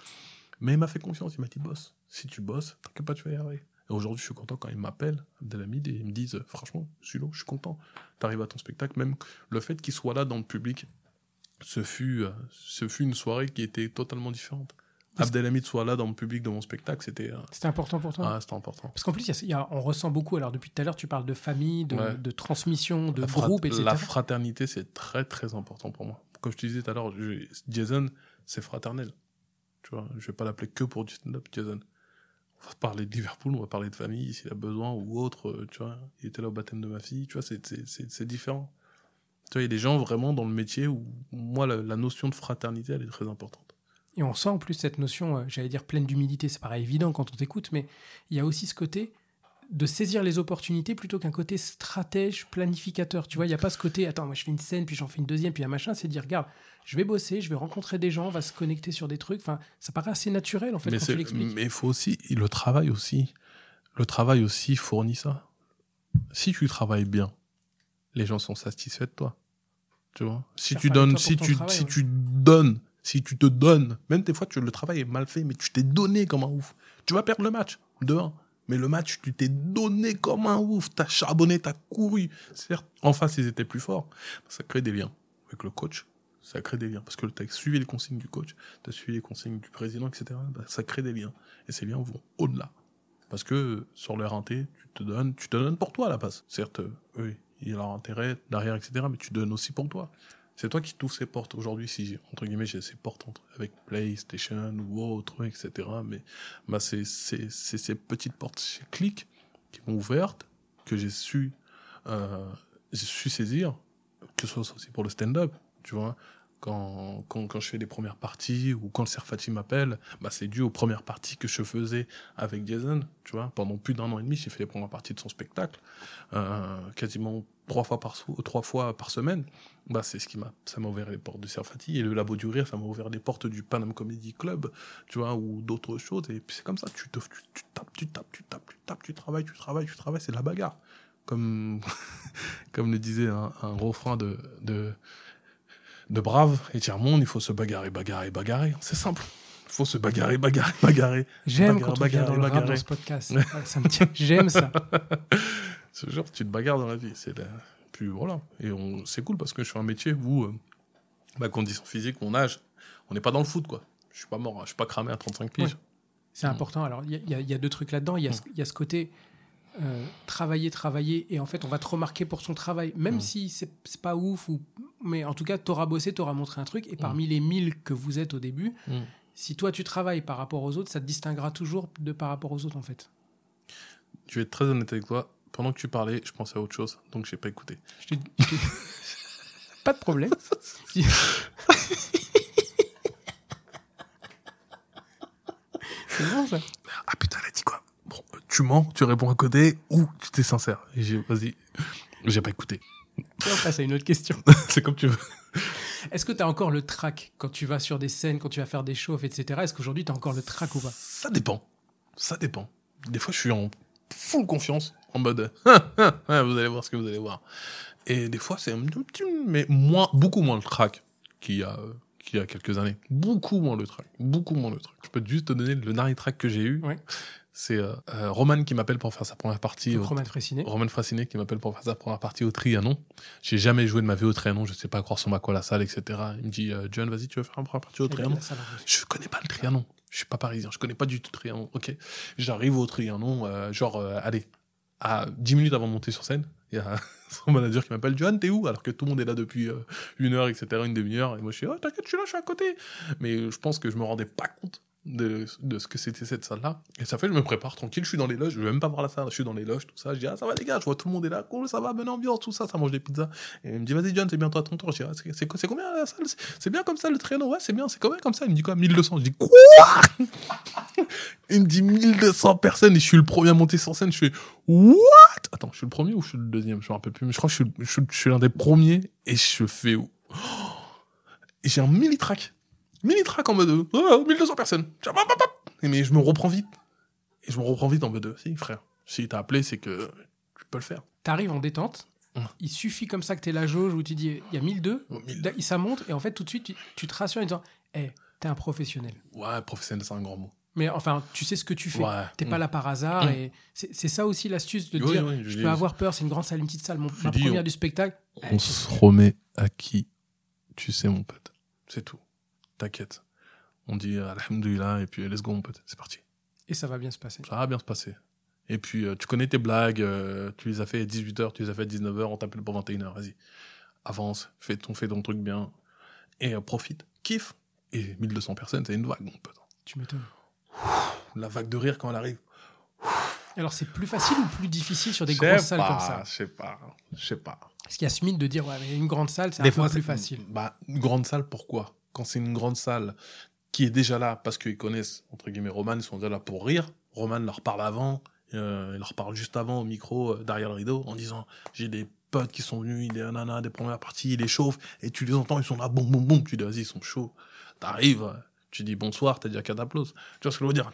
Mais il m'a fait confiance, il m'a dit, boss, si tu bosses, t'inquiète pas, tu vas y arriver. Et aujourd'hui, je suis content quand ils m'appellent, Abdelhamid, et ils me disent, franchement, Sulo, je suis content. T'arrives à ton spectacle. Même le fait qu'il soit là dans le public, ce fut, euh, ce fut une soirée qui était totalement différente. Abdelhamid soit là dans le public de mon spectacle, c'était. euh, C'était important pour toi? Ah, c'était important. Parce qu'en plus, y a- y a- on ressent beaucoup. Alors, depuis tout à l'heure, tu parles de famille, de, Ouais. de transmission, de La groupe, etc. La fraternité, c'est très très important pour moi. Comme je te disais tout à l'heure, Jason, c'est fraternel. Tu vois, je vais pas l'appeler que pour du stand-up, Jason. On va parler de Liverpool, on va parler de famille s'il a besoin ou autre. euh, Tu vois, il était là au baptême de ma fille. Tu vois, c'est différent. Tu il y a des gens vraiment dans le métier où moi la, la notion de fraternité, elle est très importante. Et on sent en plus cette notion, euh, j'allais dire pleine d'humilité, c'est pas évident quand on t'écoute, mais il y a aussi ce côté de saisir les opportunités plutôt qu'un côté stratège, planificateur. Tu vois, il n'y a pas ce côté, attends, moi je fais une scène, puis j'en fais une deuxième, puis un machin, c'est de dire, regarde, je vais bosser, je vais rencontrer des gens, on va se connecter sur des trucs. Enfin, ça paraît assez naturel en fait mais quand c'est- tu l'expliques. mais il faut aussi le travail aussi. Le travail aussi fournit ça. Si tu travailles bien, les gens sont satisfaits de toi. Tu vois? Si tu donnes, si tu travail, si ouais. tu donnes, si tu te donnes, même des fois tu le travail est mal fait, mais tu t'es donné comme un ouf. Tu vas perdre le match de 1. Mais le match, tu t'es donné comme un ouf. T'as charbonné, t'as couru. Certes, en face, ils étaient plus forts. Ça crée des liens avec le coach. Ça crée des liens. Parce que tu as suivi les consignes du coach, tu as suivi les consignes du président, etc. Bah, ça crée des liens. Et ces liens vont au-delà. Parce que sur leur inté, tu te donnes, tu te donnes pour toi la base. Certes, euh, eux, il y a leur intérêt derrière, etc. Mais tu donnes aussi pour toi. C'est toi qui t'ouvres ces portes. Aujourd'hui, si, entre guillemets, j'ai ces portes entre- avec PlayStation ou autre, etc. Mais bah, c'est c'est- c'est ces petites portes chez Click qui m'ont ouvertes, que j'ai su, euh, j'ai su saisir, que ce soit aussi pour le stand-up, tu vois. Quand, quand, quand je fais les premières parties ou quand le Serfati m'appelle, bah, c'est dû aux premières parties que je faisais avec Jason, tu vois. Pendant plus d'un an et demi, j'ai fait les premières parties de son spectacle, euh, quasiment trois fois par, trois fois par semaine. Bah, c'est ce qui m'a, ça m'a ouvert les portes du Serfati et le Labo du Rire, ça m'a ouvert les portes du Panam Comedy Club, tu vois, ou d'autres choses. Et puis c'est comme ça, tu, te, tu, tu tapes, tu tapes, tu tapes, tu tapes, tu travailles, tu travailles, tu travailles, c'est de la bagarre. Comme, comme le disait un, un refrain de, de, de Brave et Tiers-Monde, il faut se bagarrer, bagarrer, bagarrer. C'est simple. Il faut se bagarrer, bagarrer, bagarrer. J'aime quand on vient bagarre, dans le rap bagarre. dans ce podcast. Ça me tient. J'aime ça. Ce genre, tu te bagarres dans la vie. C'est la... Puis voilà. Et on... c'est cool parce que je fais un métier où, euh, ma condition physique, mon âge, on n'est pas dans le foot, quoi. Je suis pas mort, hein. je suis pas cramé à 35 piges. Ouais. C'est important. Alors, il y, a- y y deux trucs là-dedans. Il y, a ce- il y a ce côté euh, travailler, travailler, et en fait, on va te remarquer pour son travail, même Mm. si c'est c'est pas ouf, ou, mais en tout cas, t'auras bossé, t'auras montré un truc, et parmi les 1000 que vous êtes au début, Mm. si toi tu travailles par rapport aux autres, ça te distinguera toujours de par rapport aux autres, en fait. Je vais être très honnête avec toi. Pendant que tu parlais, je pensais à autre chose, donc j'ai pas écouté. Je pas de problème. C'est bon ça. Ah putain, elle a dit quoi? Bon, tu mens, tu réponds à côté, ou tu t'es sincère. Vas-y, j'ai pas écouté. Et on passe à une autre question. c'est comme tu veux. Est-ce que tu as encore le track quand tu vas sur des scènes, quand tu vas faire des shows, etc. Est-ce qu'aujourd'hui tu as encore le track ou pas? Ça dépend. Ça dépend. Des fois, je suis en full confiance, en mode, Ouais, vous allez voir ce que vous allez voir. Et des fois, c'est un petit, mais moins, beaucoup moins le track qu'il y a, euh, qu'il y a quelques années. Beaucoup moins le track. Beaucoup moins le track. Je peux juste te donner le dernier track que j'ai eu. C'est euh, euh, Roman qui m'appelle pour faire sa première partie. Au- Roman Fressinet. Roman Frassinet qui m'appelle pour faire sa première partie au Trianon. J'ai jamais joué de ma vie au Trianon, je sais pas croire sur ma quoi la salle, etc. Il me dit, euh, John, vas-y, tu veux faire une première partie au Trianon? Je connais pas le Trianon. Je suis pas parisien, je connais pas du tout Trianon. Ok. J'arrive au Trianon, euh, genre, euh, allez, à 10 minutes avant de monter sur scène, il y a son manager qui m'appelle John, t'es où? Alors que tout le monde est là depuis euh, une heure, etc., une demi-heure. Et moi, je suis, oh, t'inquiète, je suis là, je suis à côté. Mais je pense que je me rendais pas compte de, de ce que c'était cette salle-là. Et ça fait, je me prépare tranquille, je suis dans les loges, je vais même pas voir la salle, je suis dans les loges, tout ça. Je dis, ah, ça va les gars, je vois tout le monde est là, cool, ça va, bonne ambiance, tout ça, ça mange des pizzas. Et il me dit, vas-y, John, c'est bientôt à ton tour. Je dis, ah, c'est- combien la salle? C'est- bien comme ça le traîneau? Ouais, c'est bien, c'est combien comme ça Il me dit quoi? 1200. Je dis, quoi? Il me dit 1200 personnes et je suis le premier à monter sur scène. Je fais, what? Attends, je suis le premier ou je suis le deuxième? Je me rappelle plus, mais je crois que je suis, je, suis- l'un des premiers et je fais. Oh j'ai un mini-track. Mini-track en mode euh, oh, 1200 personnes. Mais je me reprends vite. Et je me reprends vite en mode euh, si, frère. Si t'as appelé, c'est que tu peux le faire. T'arrives en détente. Hum. Il suffit comme ça que t'aies la jauge où tu dis il y a 1002. Oh, mille- Da- Ça monte et en fait tout de suite tu, tu te rassures en disant hé, t'es un professionnel. Ouais, professionnel, c'est un grand mot. Mais enfin, tu sais ce que tu fais. Ouais. T'es pas là par hasard et c'est ça aussi l'astuce de Oui, dire oui, je peux avoir peur, c'est une grande salle, une petite salle. Mon, ma dis, première on- du spectacle. On se remet à qui tu sais, mon pote. C'est tout. T'inquiète. On dit euh, Alhamdulillah et puis let's go, mon pote. C'est parti. Et ça va bien se passer. Ça va bien se passer. Et puis, euh, tu connais tes blagues, euh, tu les as fait à 18h, tu les as fait à 19h, on t'appelle pour 21h, vas-y. Avance, fais ton, fais ton truc bien. Et euh, profite, kiffe. Et 1200 personnes, c'est une vague, mon pote. Tu m'étonnes. La vague de rire quand elle arrive. Alors c'est plus facile ou plus difficile sur des grosses salles comme ça? Je sais pas, je sais pas. Parce qu'il y a ce mythe de dire ouais, mais une grande salle, c'est un peu fois, plus facile. Bah, une grande salle, pourquoi? Quand c'est une grande salle qui est déjà là parce qu'ils connaissent, entre guillemets, Roman, ils sont déjà là pour rire. Roman leur parle avant, euh, il leur parle juste avant au micro, euh, derrière le rideau, en disant J'ai des potes qui sont venus, des nanas, des premières parties, ils les chauffent, et tu les entends, ils sont là, boum, boum, boum. Tu dis Vas-y, ils sont chauds. T'arrives, tu dis bonsoir, t'as déjà qu'à. Tu vois ce que je veux dire?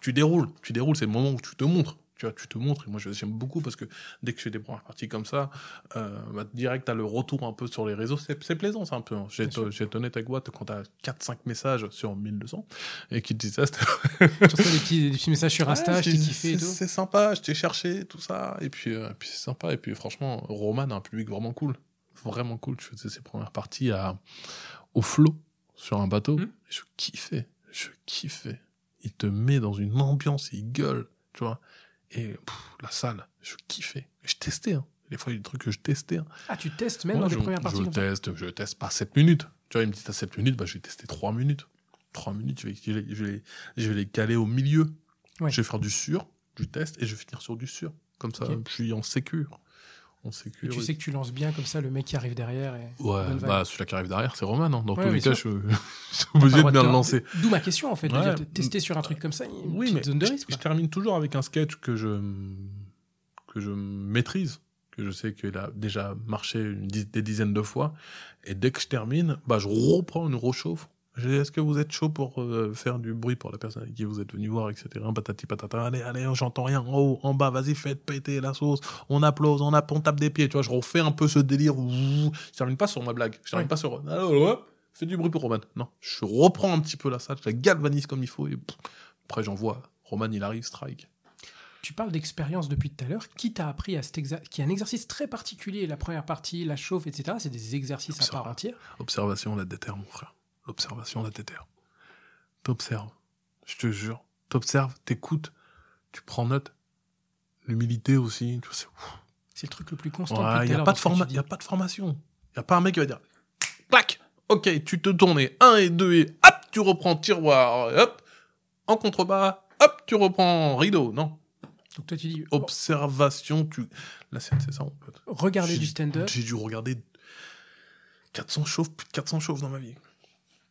Tu déroules, tu déroules, c'est le moment où tu te montres. Tu vois, tu te montres. Et moi, j'aime beaucoup parce que dès que je fais des premières parties comme ça, euh, bah, direct, t'as le retour un peu sur les réseaux. C'est c'est plaisant, c'est un peu. hein. J'ai été honnête avec quand t'as 4-5 messages sur 1200 et qui te disent ça, c'était reçois des petits, des petits messages sur Insta, Ouais, je t'ai c'est- kiffé et c'est- tout. C'est sympa, je t'ai cherché, tout ça. Et puis, euh, puis c'est sympa. Et puis, franchement, Roman a un public vraiment cool. Vraiment cool. Je faisais ses premières parties à, au flot sur un bateau. Et Je kiffais. Je kiffais. Il te met dans une ambiance, il gueule, tu vois. Et pff, la salle, je kiffais. Je testais. Hein. Des fois, il y a des trucs que je testais. hein. Ah, tu testes même Ouais, dans je, les premières parties je teste, je teste pas 7 minutes. Tu vois, il me dit t'as 7 minutes, bah, je vais tester 3 minutes. 3 minutes, je vais, je vais, je vais les, je vais les caler au milieu. Ouais. Je vais faire du sûr, du test, et je vais finir sur du sûr. Comme ça, je suis en sécure. En tu sais que tu lances bien comme ça, le mec qui arrive derrière. Et... Ouais, bah, celui-là qui arrive derrière, c'est Roman. hein. Dans Ouais, tous les cas, je, je suis obligé de bien le lancer. D'où ma question en fait, de Ouais. tester sur un truc comme ça, une Oui, mais zone de je- risque. Je, termine toujours avec un sketch que je, que je maîtrise, que je sais qu'il a déjà marché une des dizaines de fois. Et dès que je termine, bah, je reprends une rechauffe. Est-ce que vous êtes chaud pour euh, faire du bruit pour la personne avec qui vous êtes venu voir, etc. Patati patata. Allez, allez, j'entends rien. En haut, en bas, vas-y, faites péter la sauce. On applause, on, app- on tape des pieds. Tu vois, je refais un peu ce délire. Je termine pas sur ma blague. Je termine Ouais. pas sur. Fais du bruit pour Roman. Non, je reprends un petit peu la salle, je la galvanise comme il faut. Et pff, après, j'envoie. Roman, il arrive, strike. Tu parles d'expérience depuis tout à l'heure. Qui t'a appris à cet exercice Qui est un exercice très particulier, la première partie, la chauffe, etc. C'est des exercices à part entière. Observation, la déterre, mon frère. L'observation, la déterre. T'observes. Je te jure. T'observes, t'écoutes, tu prends note. L'humilité aussi. Tu vois, c'est- le truc le plus constant. Il n'y a, pas de forma- y a pas de formation. Il n'y a pas un mec qui va dire clac, ok, tu te tournes, 1 et 2 et hop, tu reprends tiroir, et hop, en contrebas, hop, tu reprends rideau. Non. Donc toi tu dis, Oh. Observation, tu. La scène, c'est ça, regardez J'ai- du stand-up. J'ai dû regarder 400 chauves, plus de 400 chauves dans ma vie.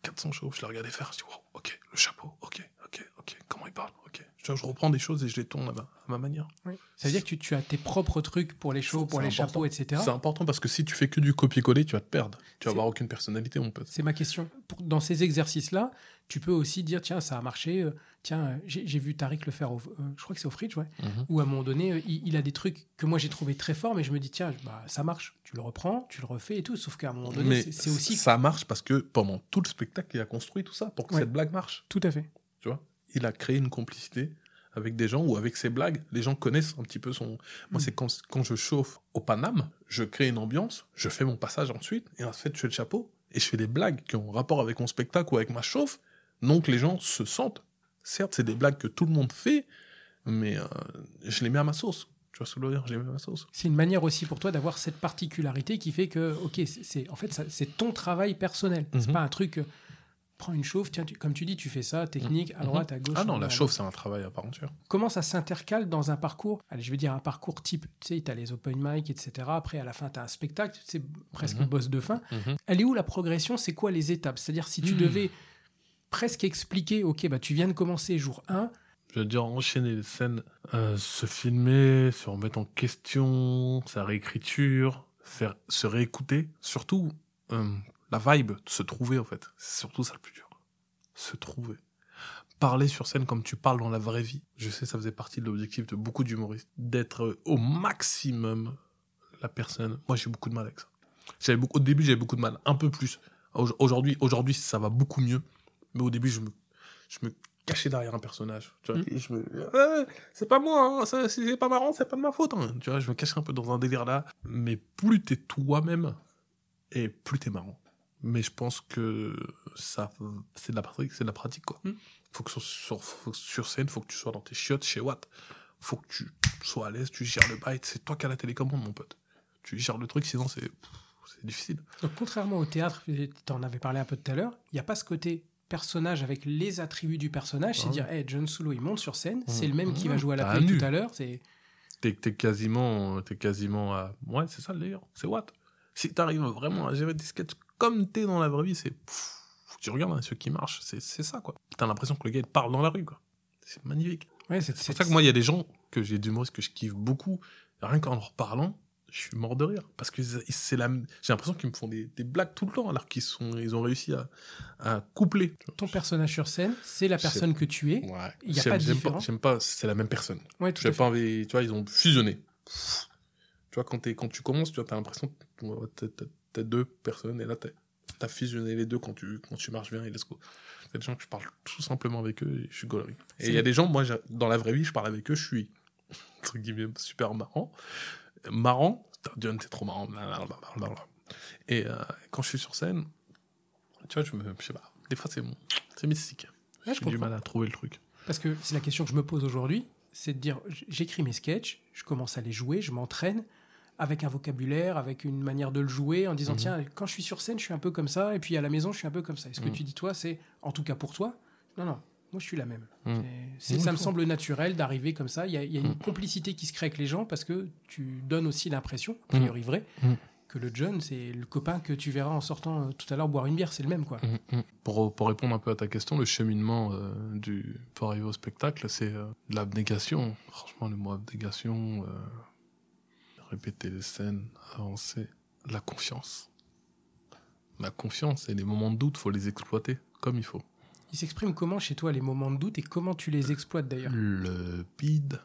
400 chauves, je les regardais faire, je dis, wow, ok, le chapeau, ok, ok, ok, comment il parle, ok. Je, je reprends des choses et je les tourne à ma, à ma manière. Oui. Ça veut dire que tu, tu as tes propres trucs pour les shows, pour les important. chapeaux, etc. C'est important parce que si tu fais que du copier-coller, tu vas te perdre. Tu vas avoir aucune personnalité, mon pote. C'est ma question. Pour- dans ces exercices-là, tu peux aussi dire tiens, ça a marché. euh, tiens, euh, j'ai vu Tariq le faire. Au, euh, je crois que c'est au Fridge, ouais. Mhm. Où à un moment donné, euh, il, il a des trucs que moi j'ai trouvé très forts, mais je me dis tiens, bah, ça marche. Tu le reprends, tu le refais et tout. Sauf qu'à un moment donné, c'est- aussi ça marche parce que pendant tout le spectacle, il a construit tout ça pour que Ouais. cette blague marche. tout à fait. Tu vois? Il a créé une complicité avec des gens ou avec ses blagues. Les gens connaissent un petit peu son. Moi, Mm. c'est quand, quand je chauffe au Paname, je crée une ambiance, je fais mon passage ensuite, et en fait, je fais le chapeau et je fais des blagues qui ont rapport avec mon spectacle ou avec ma chauffe. Donc, les gens se sentent. Certes, c'est des blagues que tout le monde fait, mais euh, je les mets à ma sauce. Tu vois ce que je veux dire? Je les mets à ma sauce. C'est une manière aussi pour toi d'avoir cette particularité qui fait que, ok, c'est- en fait c'est ton travail personnel. C'est Mhm. pas un truc. euh, prends une chauffe, tiens, tu- comme tu dis, tu fais ça, technique, à Mhm. droite, à gauche. Ah non, la chauffe, c'est un travail à part entière. comment ça s'intercale dans un parcours? Allez, je vais dire un parcours type, tu sais, tu as les open mic, etc. Après, à la fin, tu as un spectacle, c'est presque Mhm. boss de fin. Elle est où la progression? C'est quoi les étapes? C'est-à-dire, si tu Hmm. devais presque expliquer, ok, bah, tu viens de commencer jour 1, Je veux dire, enchaîner les scènes, euh, se filmer, se remettre en question, sa réécriture, faire, se réécouter. Surtout, euh, la vibe, se trouver en fait. C'est surtout ça le plus dur. Se trouver. Parler sur scène comme tu parles dans la vraie vie. Je sais, ça faisait partie de l'objectif de beaucoup d'humoristes. D'être au maximum la personne. Moi, j'ai beaucoup de mal avec ça. Beaucoup, au début, j'avais beaucoup de mal. Un peu plus. Aujourd'hui, aujourd'hui, ça va beaucoup mieux. Mais au début, je me, je me cachais derrière un personnage. Tu vois, Mm. et je me, Ah, c'est pas moi, hein, c'est pas marrant, c'est pas de ma faute. hein. Tu vois, je me cachais un peu dans un délire là. Mais plus t'es toi-même, et plus t'es marrant. Mais je pense que ça, c'est de la pratique, c'est de la pratique, quoi. Mm. Faut que sur, sur, faut sur scène, faut que tu sois dans tes chiottes chez Watt. Faut que tu sois à l'aise, tu gères le bail. C'est toi qui as la télécommande, mon pote. Tu gères le truc, sinon c'est, c'est difficile. Donc, contrairement au théâtre, tu en avais parlé un peu tout à l'heure, il n'y a pas ce côté personnage avec les attributs du personnage. C'est dire, hey, John Solo, il monte sur scène, c'est Mm. le même qui va jouer à la play tout à l'heure. C'est T'es, t'es quasiment, t'es quasiment à, ouais, c'est ça le délire. C'est Watt. Si t'arrives vraiment à gérer des sketchs comme t'es dans la vraie vie, c'est, pff, tu regardes hein, ceux qui marchent, c'est, c'est ça, quoi. T'as l'impression que le gars, il parle dans la rue, quoi. C'est magnifique. ouais, c'est C'est pour ça que moi, il y a des gens que j'ai d'humoristes que je kiffe beaucoup. Rien qu'en leur parlant, je suis mort de rire. Parce que c'est la, j'ai l'impression qu'ils me font des, des blagues tout le temps, alors qu'ils sont, ils ont réussi à, à coupler. ton personnage sur scène, c'est la personne que tu es. Ouais. Il y a J'aime- pas de différence. J'aime pas, c'est la même personne. Ouais, tout à J'ai fait. pas envie, tu vois, ils ont fusionné. Tu vois, quand, t'es- quand tu commences, tu vois, t'as l'impression que ouais, t'as- deux personnes, et là, t'as as fusionné les deux quand tu, quand tu marches bien, et let's go. Il y a des gens que je parle tout simplement avec eux, et je suis gaulerie. Et il y a des gens, moi, dans la vraie vie, je parle avec eux, je suis, entre guillemets, super marrant. Marrant, Dion, t'es trop marrant. Et euh, quand je suis sur scène, tu vois, je me, je sais pas, des fois, c'est c'est mystique. Ouais, J'ai du mal à trouver le truc. Parce que c'est la question que je me pose aujourd'hui, c'est de dire, j'écris mes sketchs, je commence à les jouer, je m'entraîne avec un vocabulaire, avec une manière de le jouer, en disant, Mhm. tiens, quand je suis sur scène, je suis un peu comme ça, et puis à la maison, je suis un peu comme ça. Et ce que Mhm. tu dis, toi, c'est, en tout cas pour toi, non, non, moi, je suis la même. C'est- Mhm, ça me semble naturel d'arriver comme ça. Il y a, il y a une Mhm. complicité qui se crée avec les gens parce que tu donnes aussi l'impression, a priori vrai, que le John, c'est le copain que tu verras en sortant euh, tout à l'heure boire une bière, c'est le même, quoi. Pour, pour répondre un peu à ta question, le cheminement euh, du, pour arriver au spectacle, c'est euh, l'abnégation. Franchement, le mot abnégation, répéter les scènes, avancer, la confiance. La confiance et les moments de doute, faut les exploiter comme il faut. Il s'exprime comment chez toi les moments de doute et comment tu les exploites d'ailleurs Le bide.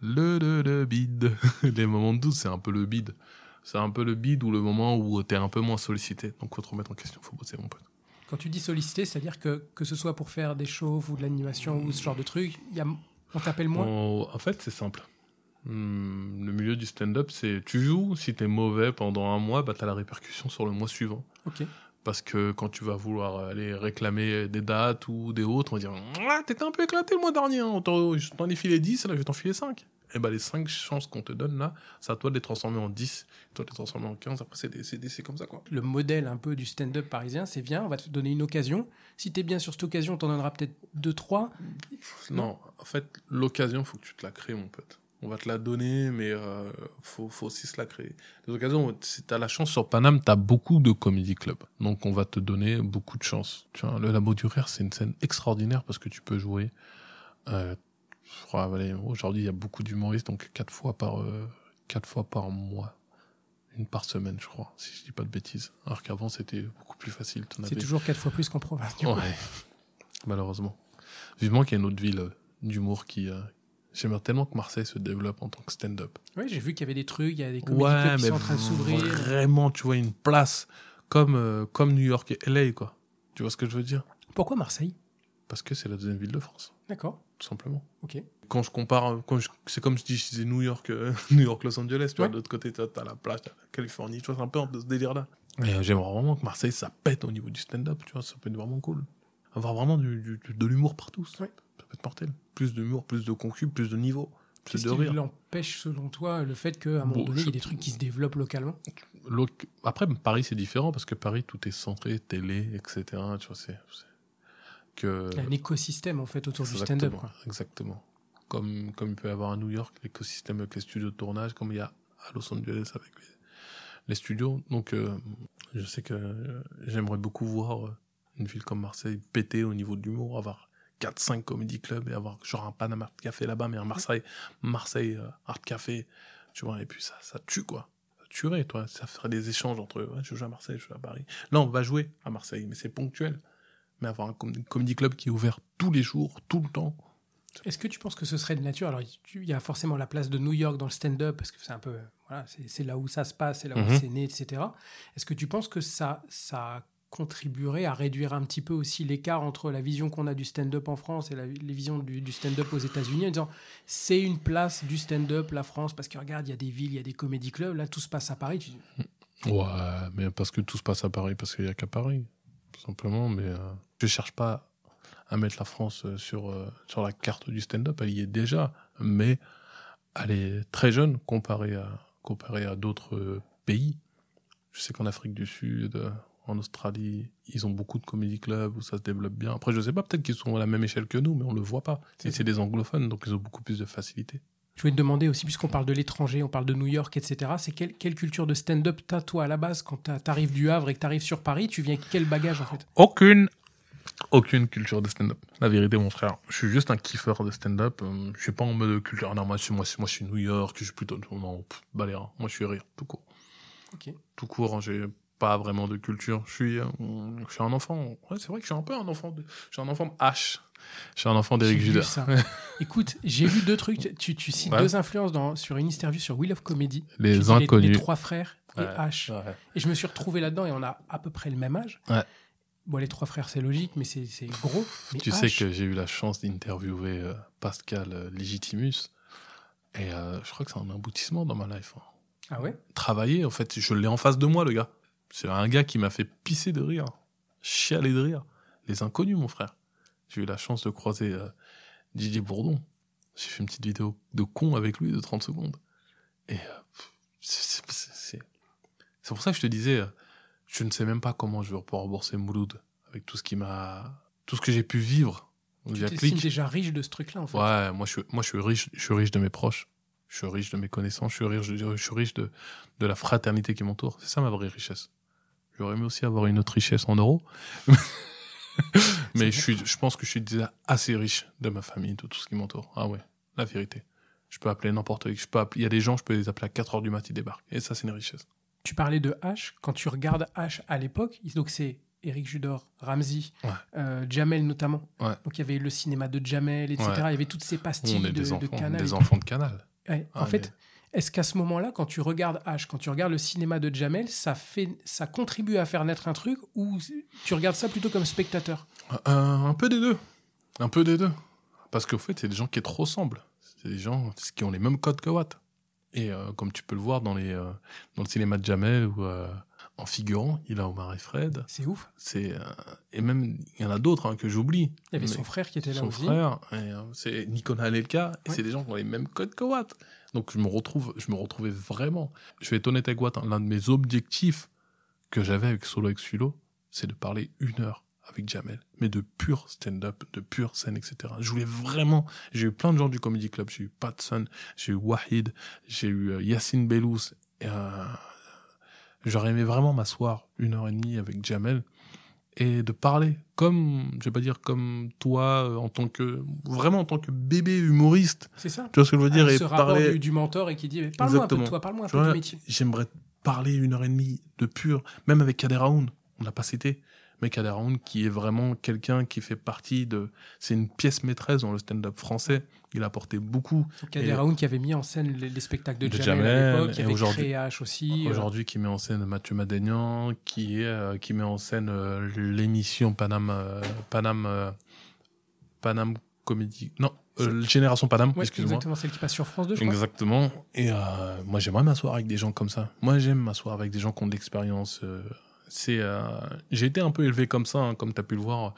Le, le, le bide. les moments de doute, c'est un peu le bide. C'est un peu le bide ou le moment où t'es un peu moins sollicité. Donc, faut te remettre en question, faut bosser, mon pote. Quand tu dis sollicité, c'est-à-dire que que ce soit pour faire des shows ou de l'animation ou ce genre de truc, y a, on t'appelle moins En, en fait, c'est simple. Hmm, le milieu du stand-up, c'est tu joues, si t'es mauvais pendant un mois, bah t'as la répercussion sur le mois suivant. Ok. Parce que quand tu vas vouloir aller réclamer des dates ou des autres, on va dire Ah, T'étais un peu éclaté le mois dernier, hein. Je t'en ai filé 10, là je vais t'en filer 5. Et bah les 5 chances qu'on te donne là, c'est à toi de les transformer en 10, toi de les transformer en 15, après c'est comme ça quoi. Le modèle un peu du stand-up parisien, c'est viens, on va te donner une occasion. Si t'es bien sur cette occasion, t'en donneras peut-être deux, trois. Non, en fait, l'occasion, faut que tu te la crées, mon pote. On va te la donner, mais euh, faut, faut aussi se la créer. Les occasions, si t'as la chance sur Paname, t'as beaucoup de comédie club. Donc, on va te donner beaucoup de chance. Tu vois, le Labo du Rire, c'est une scène extraordinaire parce que tu peux jouer. Euh, je crois, allez, aujourd'hui, il y a beaucoup d'humoristes, donc quatre fois par, euh, quatre fois par mois. Une par semaine, je crois, si je dis pas de bêtises. Alors qu'avant, c'était beaucoup plus facile. C'est toujours quatre fois plus qu'en province. du. Ouais, malheureusement. Vivement qu'il y ait une autre ville euh, d'humour qui. euh, J'aimerais tellement que Marseille se développe en tant que stand-up. Ouais, j'ai vu qu'il y avait des trucs, il y a des comédies Ouais, qui sont en train de s'ouvrir. vraiment, tu vois, une place comme, euh, comme New York et LA, quoi. Tu vois ce que je veux dire? Pourquoi Marseille? Parce que c'est la deuxième ville de France, D'accord. tout simplement. Ok. Quand je compare, c'est comme je dis, je disais New York, euh, New York, Los Angeles, tu vois, de l'autre côté, tu as la plage, t'as la Californie, tu vois, c'est un peu de ce délire-là. Et euh, j'aimerais vraiment que Marseille, ça pète au niveau du stand-up, tu vois, ça peut être vraiment cool. Avoir vraiment du, de l'humour partout, Ouais. Peut être mortel. Plus d'humour, plus de concu, plus de niveau, plus Qu'est-ce de qui l'empêche selon toi le fait qu'à un moment Bon, donné, il y ait des trucs qui se développent localement? Loc- Après, Paris, c'est différent parce que Paris, tout est centré, télé, etc. Tu vois, c'est. Que... Il y a un écosystème en fait autour du stand-up. Exactement. Comme, comme il peut y avoir à New York, l'écosystème avec les studios de tournage, comme il y a à Los Angeles avec les, les studios. Donc, euh, je sais que euh, j'aimerais beaucoup voir euh, une ville comme Marseille péter au niveau de l'humour, avoir 4-5 comédie clubs et avoir genre un Panama Art Café là-bas, mais un Marseille, Marseille euh, Art Café, tu vois, et puis ça, ça tue quoi. Ça tuerait, toi. Ça ferait des échanges entre ouais, je joue à Marseille, je joue à Paris. Là, on va jouer à Marseille, mais c'est ponctuel. Mais avoir un com- comédie club qui est ouvert tous les jours, tout le temps. Est-ce que tu penses que ce serait de nature? Alors, il y a forcément la place de New York dans le stand-up, parce que c'est un peu. Voilà, c'est là où ça se passe, c'est là où Mhm. c'est né, etc. Est-ce que tu penses que ça, ça contribuerait à réduire un petit peu aussi l'écart entre la vision qu'on a du stand-up en France et la, les visions du, du stand-up aux États-Unis en disant c'est une place du stand-up, la France, parce que regarde, il y a des villes, il y a des comédie clubs, là tout se passe à Paris. Tu Ouais, mais parce que tout se passe à Paris, parce qu'il n'y a qu'à Paris, tout simplement. Mais euh, je cherche pas à mettre la France euh, sur, euh, sur la carte du stand-up, elle y est déjà, mais elle est très jeune comparée à, comparée à d'autres euh, pays. Je sais qu'en Afrique du Sud, en Australie, ils ont beaucoup de comédie clubs où ça se développe bien. Après, je sais pas, peut-être qu'ils sont à la même échelle que nous, mais on le voit pas. C'est Et c'est des anglophones, donc ils ont beaucoup plus de facilité. Je voulais te demander aussi, puisqu'on parle de l'étranger, on parle de New York, etc., c'est quelle, quelle culture de stand-up t'as, toi, à la base, quand t'arrives du Havre et que t'arrives sur Paris, tu viens avec quel bagage, en fait? Aucune, aucune culture de stand-up. La vérité, mon frère. Je suis juste un kiffeur de stand-up. euh, Je suis pas en mode culture. Non, moi, je suis, moi, je suis- moi, je suis New York. Je suis plutôt. Non, pff, baléra. Moi, je suis rire, tout court. Ok. Tout court, hein, j'ai pas vraiment de culture. Je suis, euh, je suis un enfant. Ouais, c'est vrai que je suis un peu un enfant. De, je suis un enfant H. Je suis un enfant Juder. ça. Écoute, j'ai vu deux trucs. Tu, tu cites Ouais. deux influences dans, sur une interview sur Wheel of Comedy. Les inconnus. Les, trois frères et Ouais. H. Ouais. Et je me suis retrouvé là-dedans et on a à peu près le même âge. Ouais. Bon, les trois frères, c'est logique, mais c'est gros. Mais Tu H, sais que j'ai eu la chance d'interviewer euh, Pascal euh, Legitimus. Et euh, je crois que c'est un aboutissement dans ma life. hein. Ah ouais? Travailler, en fait. Je l'ai en face de moi, le gars. C'est un gars qui m'a fait pisser de rire, chialer de rire. Les inconnus, mon frère. J'ai eu la chance de croiser euh, Didier Bourdon. J'ai fait une petite vidéo de con avec lui de 30 secondes. Et euh, c'est- pour ça que je te disais, euh, je ne sais même pas comment je vais pouvoir rembourser Mouloud avec tout ce qui m'a, tout ce que j'ai pu vivre Tu t'estimes déjà riche de ce truc-là, en fait. Ouais, moi je, suis- moi je suis riche, je suis riche de mes proches, je suis riche de mes connaissances, je suis riche, je suis riche de, de la fraternité qui m'entoure. C'est ça ma vraie richesse. J'aurais aimé aussi avoir une autre richesse en euros. Mais je, suis, je pense que je suis déjà assez riche de ma famille, de tout ce qui m'entoure. Ah ouais, la vérité. Je peux appeler n'importe qui. Je peux appeler- Il y a des gens, je peux les appeler à 4 heures du matin, ils débarquent. Et ça, c'est une richesse. Tu parlais de H. Quand tu regardes H à l'époque, donc c'est Eric Judor, Ramsey, Ouais. euh, Jamel notamment. Ouais. Donc il y avait le cinéma de Jamel, etc. Ouais. Il y avait toutes ces pastilles On est de, des de enfants, Canal. des enfants de canal. Ouais, Ah, en fait, est-ce qu'à ce moment-là, quand tu regardes H, quand tu regardes le cinéma de Jamel, ça, fait, ça contribue à faire naître un truc ou tu regardes ça plutôt comme spectateur? Euh, un peu des deux. Un peu des deux. Parce qu'au fait, c'est des gens qui te ressemblent. C'est des gens qui ont les mêmes codes que Watt. Et euh, comme tu peux le voir dans, les, euh, dans le cinéma de Jamel, ou euh, en figurant, il a Omar et Fred. C'est ouf. C'est, euh, et même, il y en a d'autres hein, que j'oublie. Il y avait Mais son frère qui était là son aussi. frère, et, euh, c'est Nicolas Anelka, et c'est des gens qui ont les mêmes codes que Watt. Donc je me retrouve, je me retrouvais vraiment. Je vais être honnête avec Watt, hein, l'un de mes objectifs que j'avais avec Solo avec Sulo, c'est de parler une heure avec Jamel, mais de pur stand-up, de pure scène, etc. Je voulais vraiment. J'ai eu plein de gens du Comedy Club. J'ai eu Patson, j'ai eu Wahid, j'ai eu euh, Yacine Bellous. Euh, J'aurais aimé vraiment m'asseoir une heure et demie avec Jamel et de parler comme, je vais pas dire comme toi, euh, en tant que, vraiment en tant que bébé humoriste. C'est ça. Tu vois ce que je veux dire? Et ce rapport parler. du, du mentor et qui dit Parle-moi un peu de toi, parle-moi un peu du métier. J'aimerais parler une heure et demie de pur, même avec Kader Aoun, on l'a pas cité, mais Kader Aoun qui est vraiment quelqu'un qui fait partie de, c'est une pièce maîtresse dans le stand-up français. Il a apporté beaucoup. Kader Aoun qui avait mis en scène les, les spectacles de, De Jamel, à Jamel, l'époque, qui avait aujourd'hui- aussi. euh, Aujourd'hui, qui met en scène Mathieu Madénian, qui euh, qui met en scène euh, l'émission Paname, Paname, euh, Paname Comédie. Non, Génération Paname, ouais, excuse-moi. exactement, celle qui passe sur France 2, je crois. Exactement. Et moi, j'aimerais m'asseoir avec des gens comme ça. Moi, j'aime m'asseoir avec des gens qui ont de l'expérience. C'est, euh, j'ai été un peu élevé comme ça, hein, comme tu as pu le voir.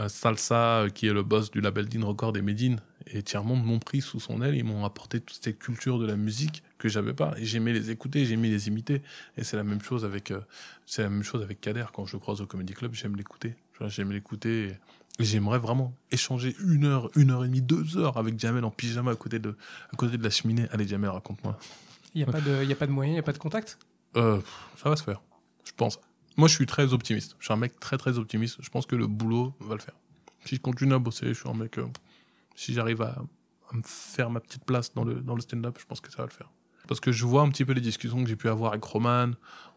Euh, Salsa, euh, qui est le boss du label Dean Record et Medine, et Tiers Monde m'ont pris sous son aile. Ils m'ont apporté toute cette culture de la musique que j'avais pas. Et j'aimais les écouter, j'aimais les imiter. Et c'est la même chose avec, c'est la même chose avec Kader. Quand je le croise au Comedy Club, j'aime l'écouter. J'aime l'écouter. J'aimerais vraiment échanger une heure, une heure et demie, deux heures avec Jamel en pyjama à côté de, à côté de la cheminée. Allez, Jamel, raconte-moi. Il n'y a, pas de- y a pas de moyen, il n'y a pas de contact? Euh, ça va se faire, je pense. Moi, je suis très optimiste. Je suis un mec très, très optimiste. Je pense que le boulot va le faire. Si je continue à bosser, je suis un mec. euh, si j'arrive à, me faire ma petite place dans le, dans le stand-up, je pense que ça va le faire. Parce que je vois un petit peu les discussions que j'ai pu avoir avec Roman,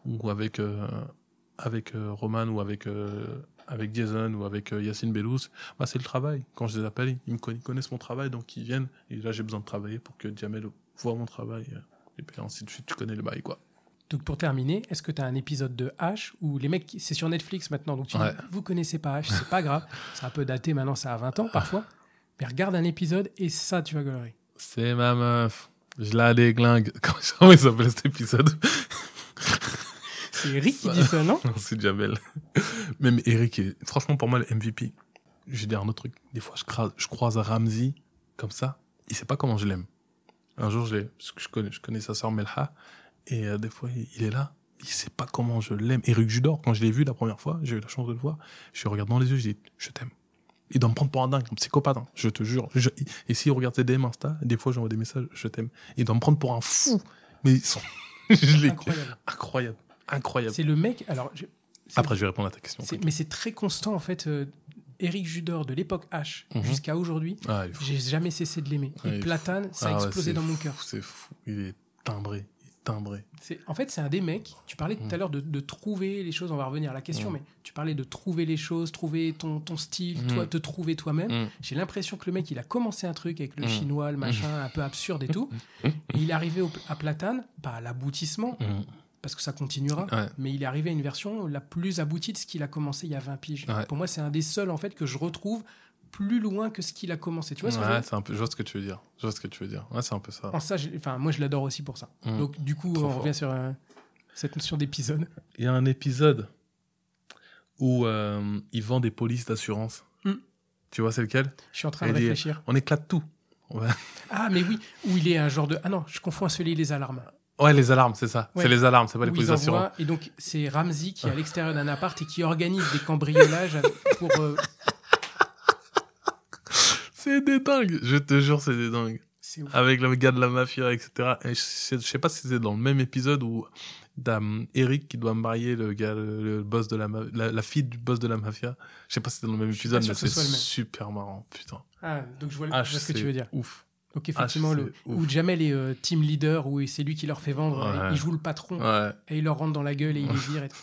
ou avec, euh, avec euh, Roman, ou avec, euh, avec Jason, ou avec Yacine Bellous. Bah, c'est le travail. Quand je les appelle, ils me connaissent mon travail, donc ils viennent. Et là, j'ai besoin de travailler pour que Jamel voit mon travail. Et puis ainsi de suite, tu connais le bail, quoi. Donc pour terminer, est-ce que tu as un épisode de H où les mecs, c'est sur Netflix maintenant, donc tu Ouais. dis, vous connaissez pas H, c'est pas grave, c'est un peu daté maintenant, ça a 20 ans parfois, mais regarde un épisode et ça, tu vas galerie. C'est ma meuf. Je la déglingue. Comment il s'appelle cet épisode? C'est Eric qui dit ça, non? Non, c'est Jamel. Même Eric est, franchement, pour moi, le MVP. Je vais dire un autre truc. Des fois, je, crase- je croise Ramzi, comme ça. Il sait pas comment je l'aime. Un jour, je l'ai, parce que je connais, je connais sa sœur Melha. Et euh, des fois, il, est là. Il sait pas comment je l'aime. Eric Judor, quand je l'ai vu la première fois, j'ai eu la chance de le voir. Je lui regarde dans les yeux, je dis, je t'aime. Il doit me prendre pour un dingue, un psychopathe, hein, je te jure. Je- et s'il regarde ses DM Insta, des fois, j'envoie des messages, je t'aime. Il doit me prendre pour un fou. Mais ils sont, je l'ai, Incroyable. incroyable. Incroyable. C'est le mec, alors, je- Après, je vais répondre à ta question. mais c'est très constant en fait. euh, Eric Judor de l'époque H Mhm. jusqu'à aujourd'hui, Ah, j'ai jamais cessé de l'aimer. Il Et Platane, ça a Ah explosé dans mon cœur. C'est fou. Il est timbré. Timbré. C'est- En fait, c'est un des mecs. Tu parlais tout à Mm. l'heure de, de trouver les choses. On va revenir à la question, Mm. mais tu parlais de trouver les choses, trouver ton, ton style, Mm. toi, te trouver toi-même. Mm. J'ai l'impression que le mec, il a commencé un truc avec le Mm. chinois, le machin, un peu absurde et tout. et il est arrivé au- à Platane, pas à l'aboutissement, parce que ça continuera, Ouais. mais il est arrivé à une version la plus aboutie de ce qu'il a commencé il y a 20 piges. Ouais. Pour moi, c'est un des seuls, en fait, que je retrouve plus loin que ce qu'il a commencé. Tu vois ce que je veux Ouais, dire c'est un peu. Je vois ce que tu veux dire. Je vois ce que tu veux dire. Ouais, c'est un peu ça. En ça, j'ai- enfin, moi, je l'adore aussi pour ça. Mm. Donc, du coup, on fort. revient sur euh, cette notion d'épisode. Il y a un épisode où euh, il vend des polices d'assurance. Mm. Tu vois, c'est lequel? Je suis en train de Il dit- réfléchir. On éclate tout. Ouais, Ah, mais oui, où il est un genre de. Ah non, je confonds celui les alarmes. Ouais, les alarmes, c'est ça. Ouais. C'est les alarmes, c'est pas les polices d'assurance. et donc, c'est Ramsey qui est à l'extérieur d'un appart et qui organise des cambriolages pour. euh, C'est des dingues. Je te jure, c'est des dingues. avec le gars de la mafia, etc. Et je, sais, je pas si c'est dans le même épisode où t'as hum, Eric qui doit marier le gars, le, boss de la, la, la fille du boss de la mafia. Je sais pas si c'est dans le même Je épisode, mais c'est super marrant, putain. Ah, donc je vois, je Ah, vois ce que tu veux dire. Ouf. Donc, effectivement, Ah, le, où Jamel est euh, team leader, où c'est lui qui leur fait vendre, Ouais. il joue le patron, Ouais, et il leur rentre dans la gueule et il les vire. Et tout.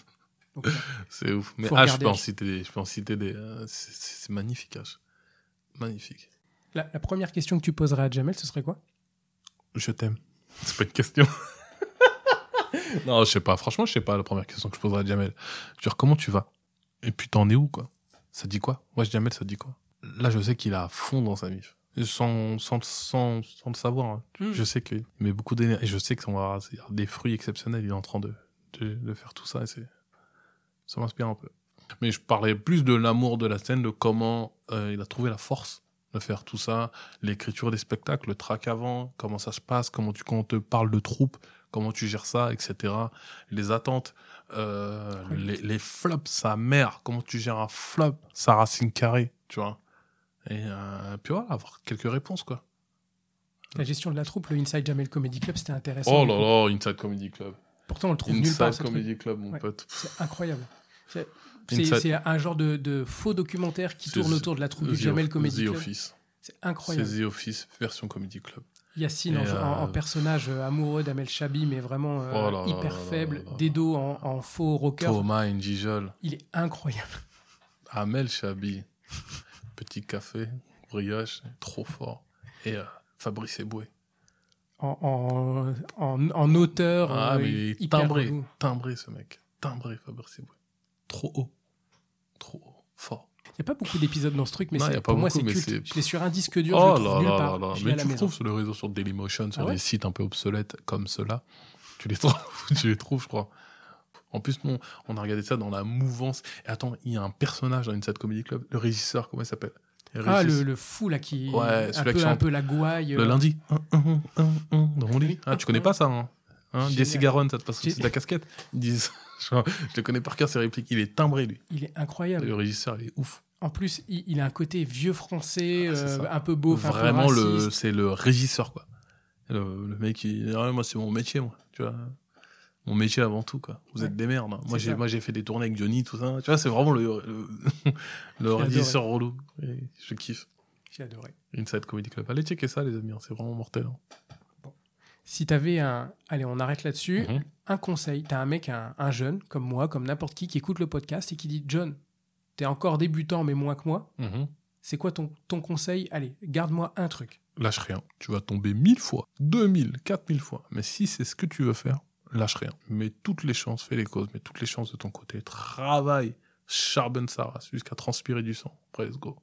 Donc, euh, c'est ouf. Mais Faut ah, je peux en H. citer des. Je peux en citer des. euh, c'est magnifique, H. Magnifique. La, la première question que tu poserais à Jamel, ce serait quoi? Je t'aime. C'est pas une question. non, je sais pas. Franchement, je sais pas la première question que je poserais à Jamel. Dire, comment tu vas? Et puis, t'en es où, quoi? Ça dit quoi? Moi, Jamel, ça dit quoi? Là, je sais qu'il est à fond dans sa vie. Sans, sans, sans, sans le savoir. hein. Mm. Je sais qu'il met beaucoup d'énergie. Et je sais qu'on va avoir des fruits exceptionnels. Il est en train de, de, de faire tout ça. Et c'est, ça m'inspire un peu. Mais je parlais plus de l'amour de la scène, de comment euh, il a trouvé la force de faire tout ça, l'écriture des spectacles, le track avant, comment ça se passe, comment tu quand on te parle de troupe, comment tu gères ça, etc. Les attentes, euh, Oui. les, les flops, sa mère, comment tu gères un flop, sa racine carrée, tu vois. Et euh, puis voilà, avoir quelques réponses, quoi. La gestion de la troupe, le Inside Jamel Comedy Club, c'était intéressant. Oh là là, Inside Comedy Club. Pourtant, on le trouve nulle part. Inside truc. Comedy Club, mon Ouais. pote. C'est incroyable. C'est- C'est c'est un genre de, de faux documentaire qui C'est tourne The- autour de la troupe du Jamel Comedy The Club. Office. C'est C'est incroyable. The Office version Comedy Club. Yacine en, euh, en- en personnage euh, amoureux d'Amel Chabi, mais vraiment euh, Oh là hyper là faible. là. Dedo en, en faux rocker. Thomas Njijol. Il est incroyable. Amel Chabi. Petit café, brioche, trop fort. Et euh, Fabrice Eboué. En, auteur. Ah, mais timbré. Timbré, ce mec. Timbré, Fabrice Eboué. Trop haut. Trop haut. Fort. Il n'y a pas beaucoup d'épisodes dans ce truc, mais Non, c'est- y a pas pour moi, c'est culte. Je l'ai sur un disque dur, oh je le là trouve nulle là part. là là. Je l'ai Mais à la tu maison. trouves sur le réseau, sur Dailymotion, sur Ah ouais des sites un peu obsolètes comme ceux-là. Tu les trouves, tu les trouves, je crois. En plus, nous, on a regardé ça dans la mouvance. Et attends, il y a un personnage dans Inside Comedy Club, le régisseur, comment il s'appelle? Le Ah, le, le fou là qui. Ouais, un, peu, qui un peu la gouaille. Le euh, lundi. Un, un, un, un, dans mon lit. Oui. Ah, tu connais pas ça, hein, hein. Jesse Garonne, ça te passe de la casquette. Ils disent, je, je le connais par cœur, ses répliques. Il est timbré, lui. Il est incroyable. Le régisseur, il est ouf. En plus, il, il a un côté vieux français, Ah, euh, un peu beau, Vraiment, le, c'est le régisseur, quoi. Le, le mec, il, ah, moi, c'est mon métier, moi. Tu vois. mon métier avant tout, quoi. Vous Ouais. êtes des merdes. hein. Moi, j'ai, moi, j'ai fait des tournées avec Johnny, tout ça. Tu vois, c'est vraiment le, le, le adoré. régisseur relou. Et je kiffe. J'ai adoré. Inside Comedy Club. Allez checker ça, les amis. hein. C'est vraiment mortel. hein. Si t'avais un. Allez, on arrête là-dessus. Mhm. Un conseil. T'as un mec, un, un jeune, comme moi, comme n'importe qui, qui écoute le podcast et qui dit John, t'es encore débutant, mais moins que moi. Mhm. C'est quoi ton, ton conseil? Allez, garde-moi un truc. Lâche rien. Tu vas tomber mille fois, deux mille, quatre mille fois. Mais si c'est ce que tu veux faire, lâche rien. Mets toutes les chances, fais les causes, mets toutes les chances de ton côté. Travaille, charbonne sa race jusqu'à transpirer du sang. Après, let's go.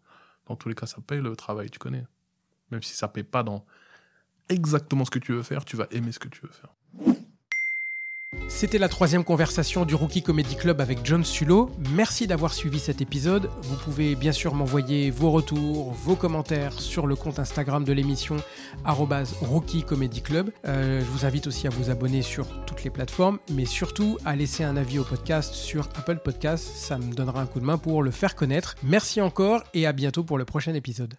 Dans tous les cas, ça paye le travail, tu connais. Même si ça paye pas dans exactement ce que tu veux faire, tu vas aimer ce que tu veux faire. C'était la troisième conversation du Rookie Comedy Club avec John Sulo. Merci d'avoir suivi cet épisode. Vous pouvez bien sûr m'envoyer vos retours, vos commentaires sur le compte Instagram de l'émission Rookie Comedy Club. Euh, je vous invite aussi à vous abonner sur toutes les plateformes, mais surtout à laisser un avis au podcast sur Apple Podcasts. Ça me donnera un coup de main pour le faire connaître. Merci encore et à bientôt pour le prochain épisode.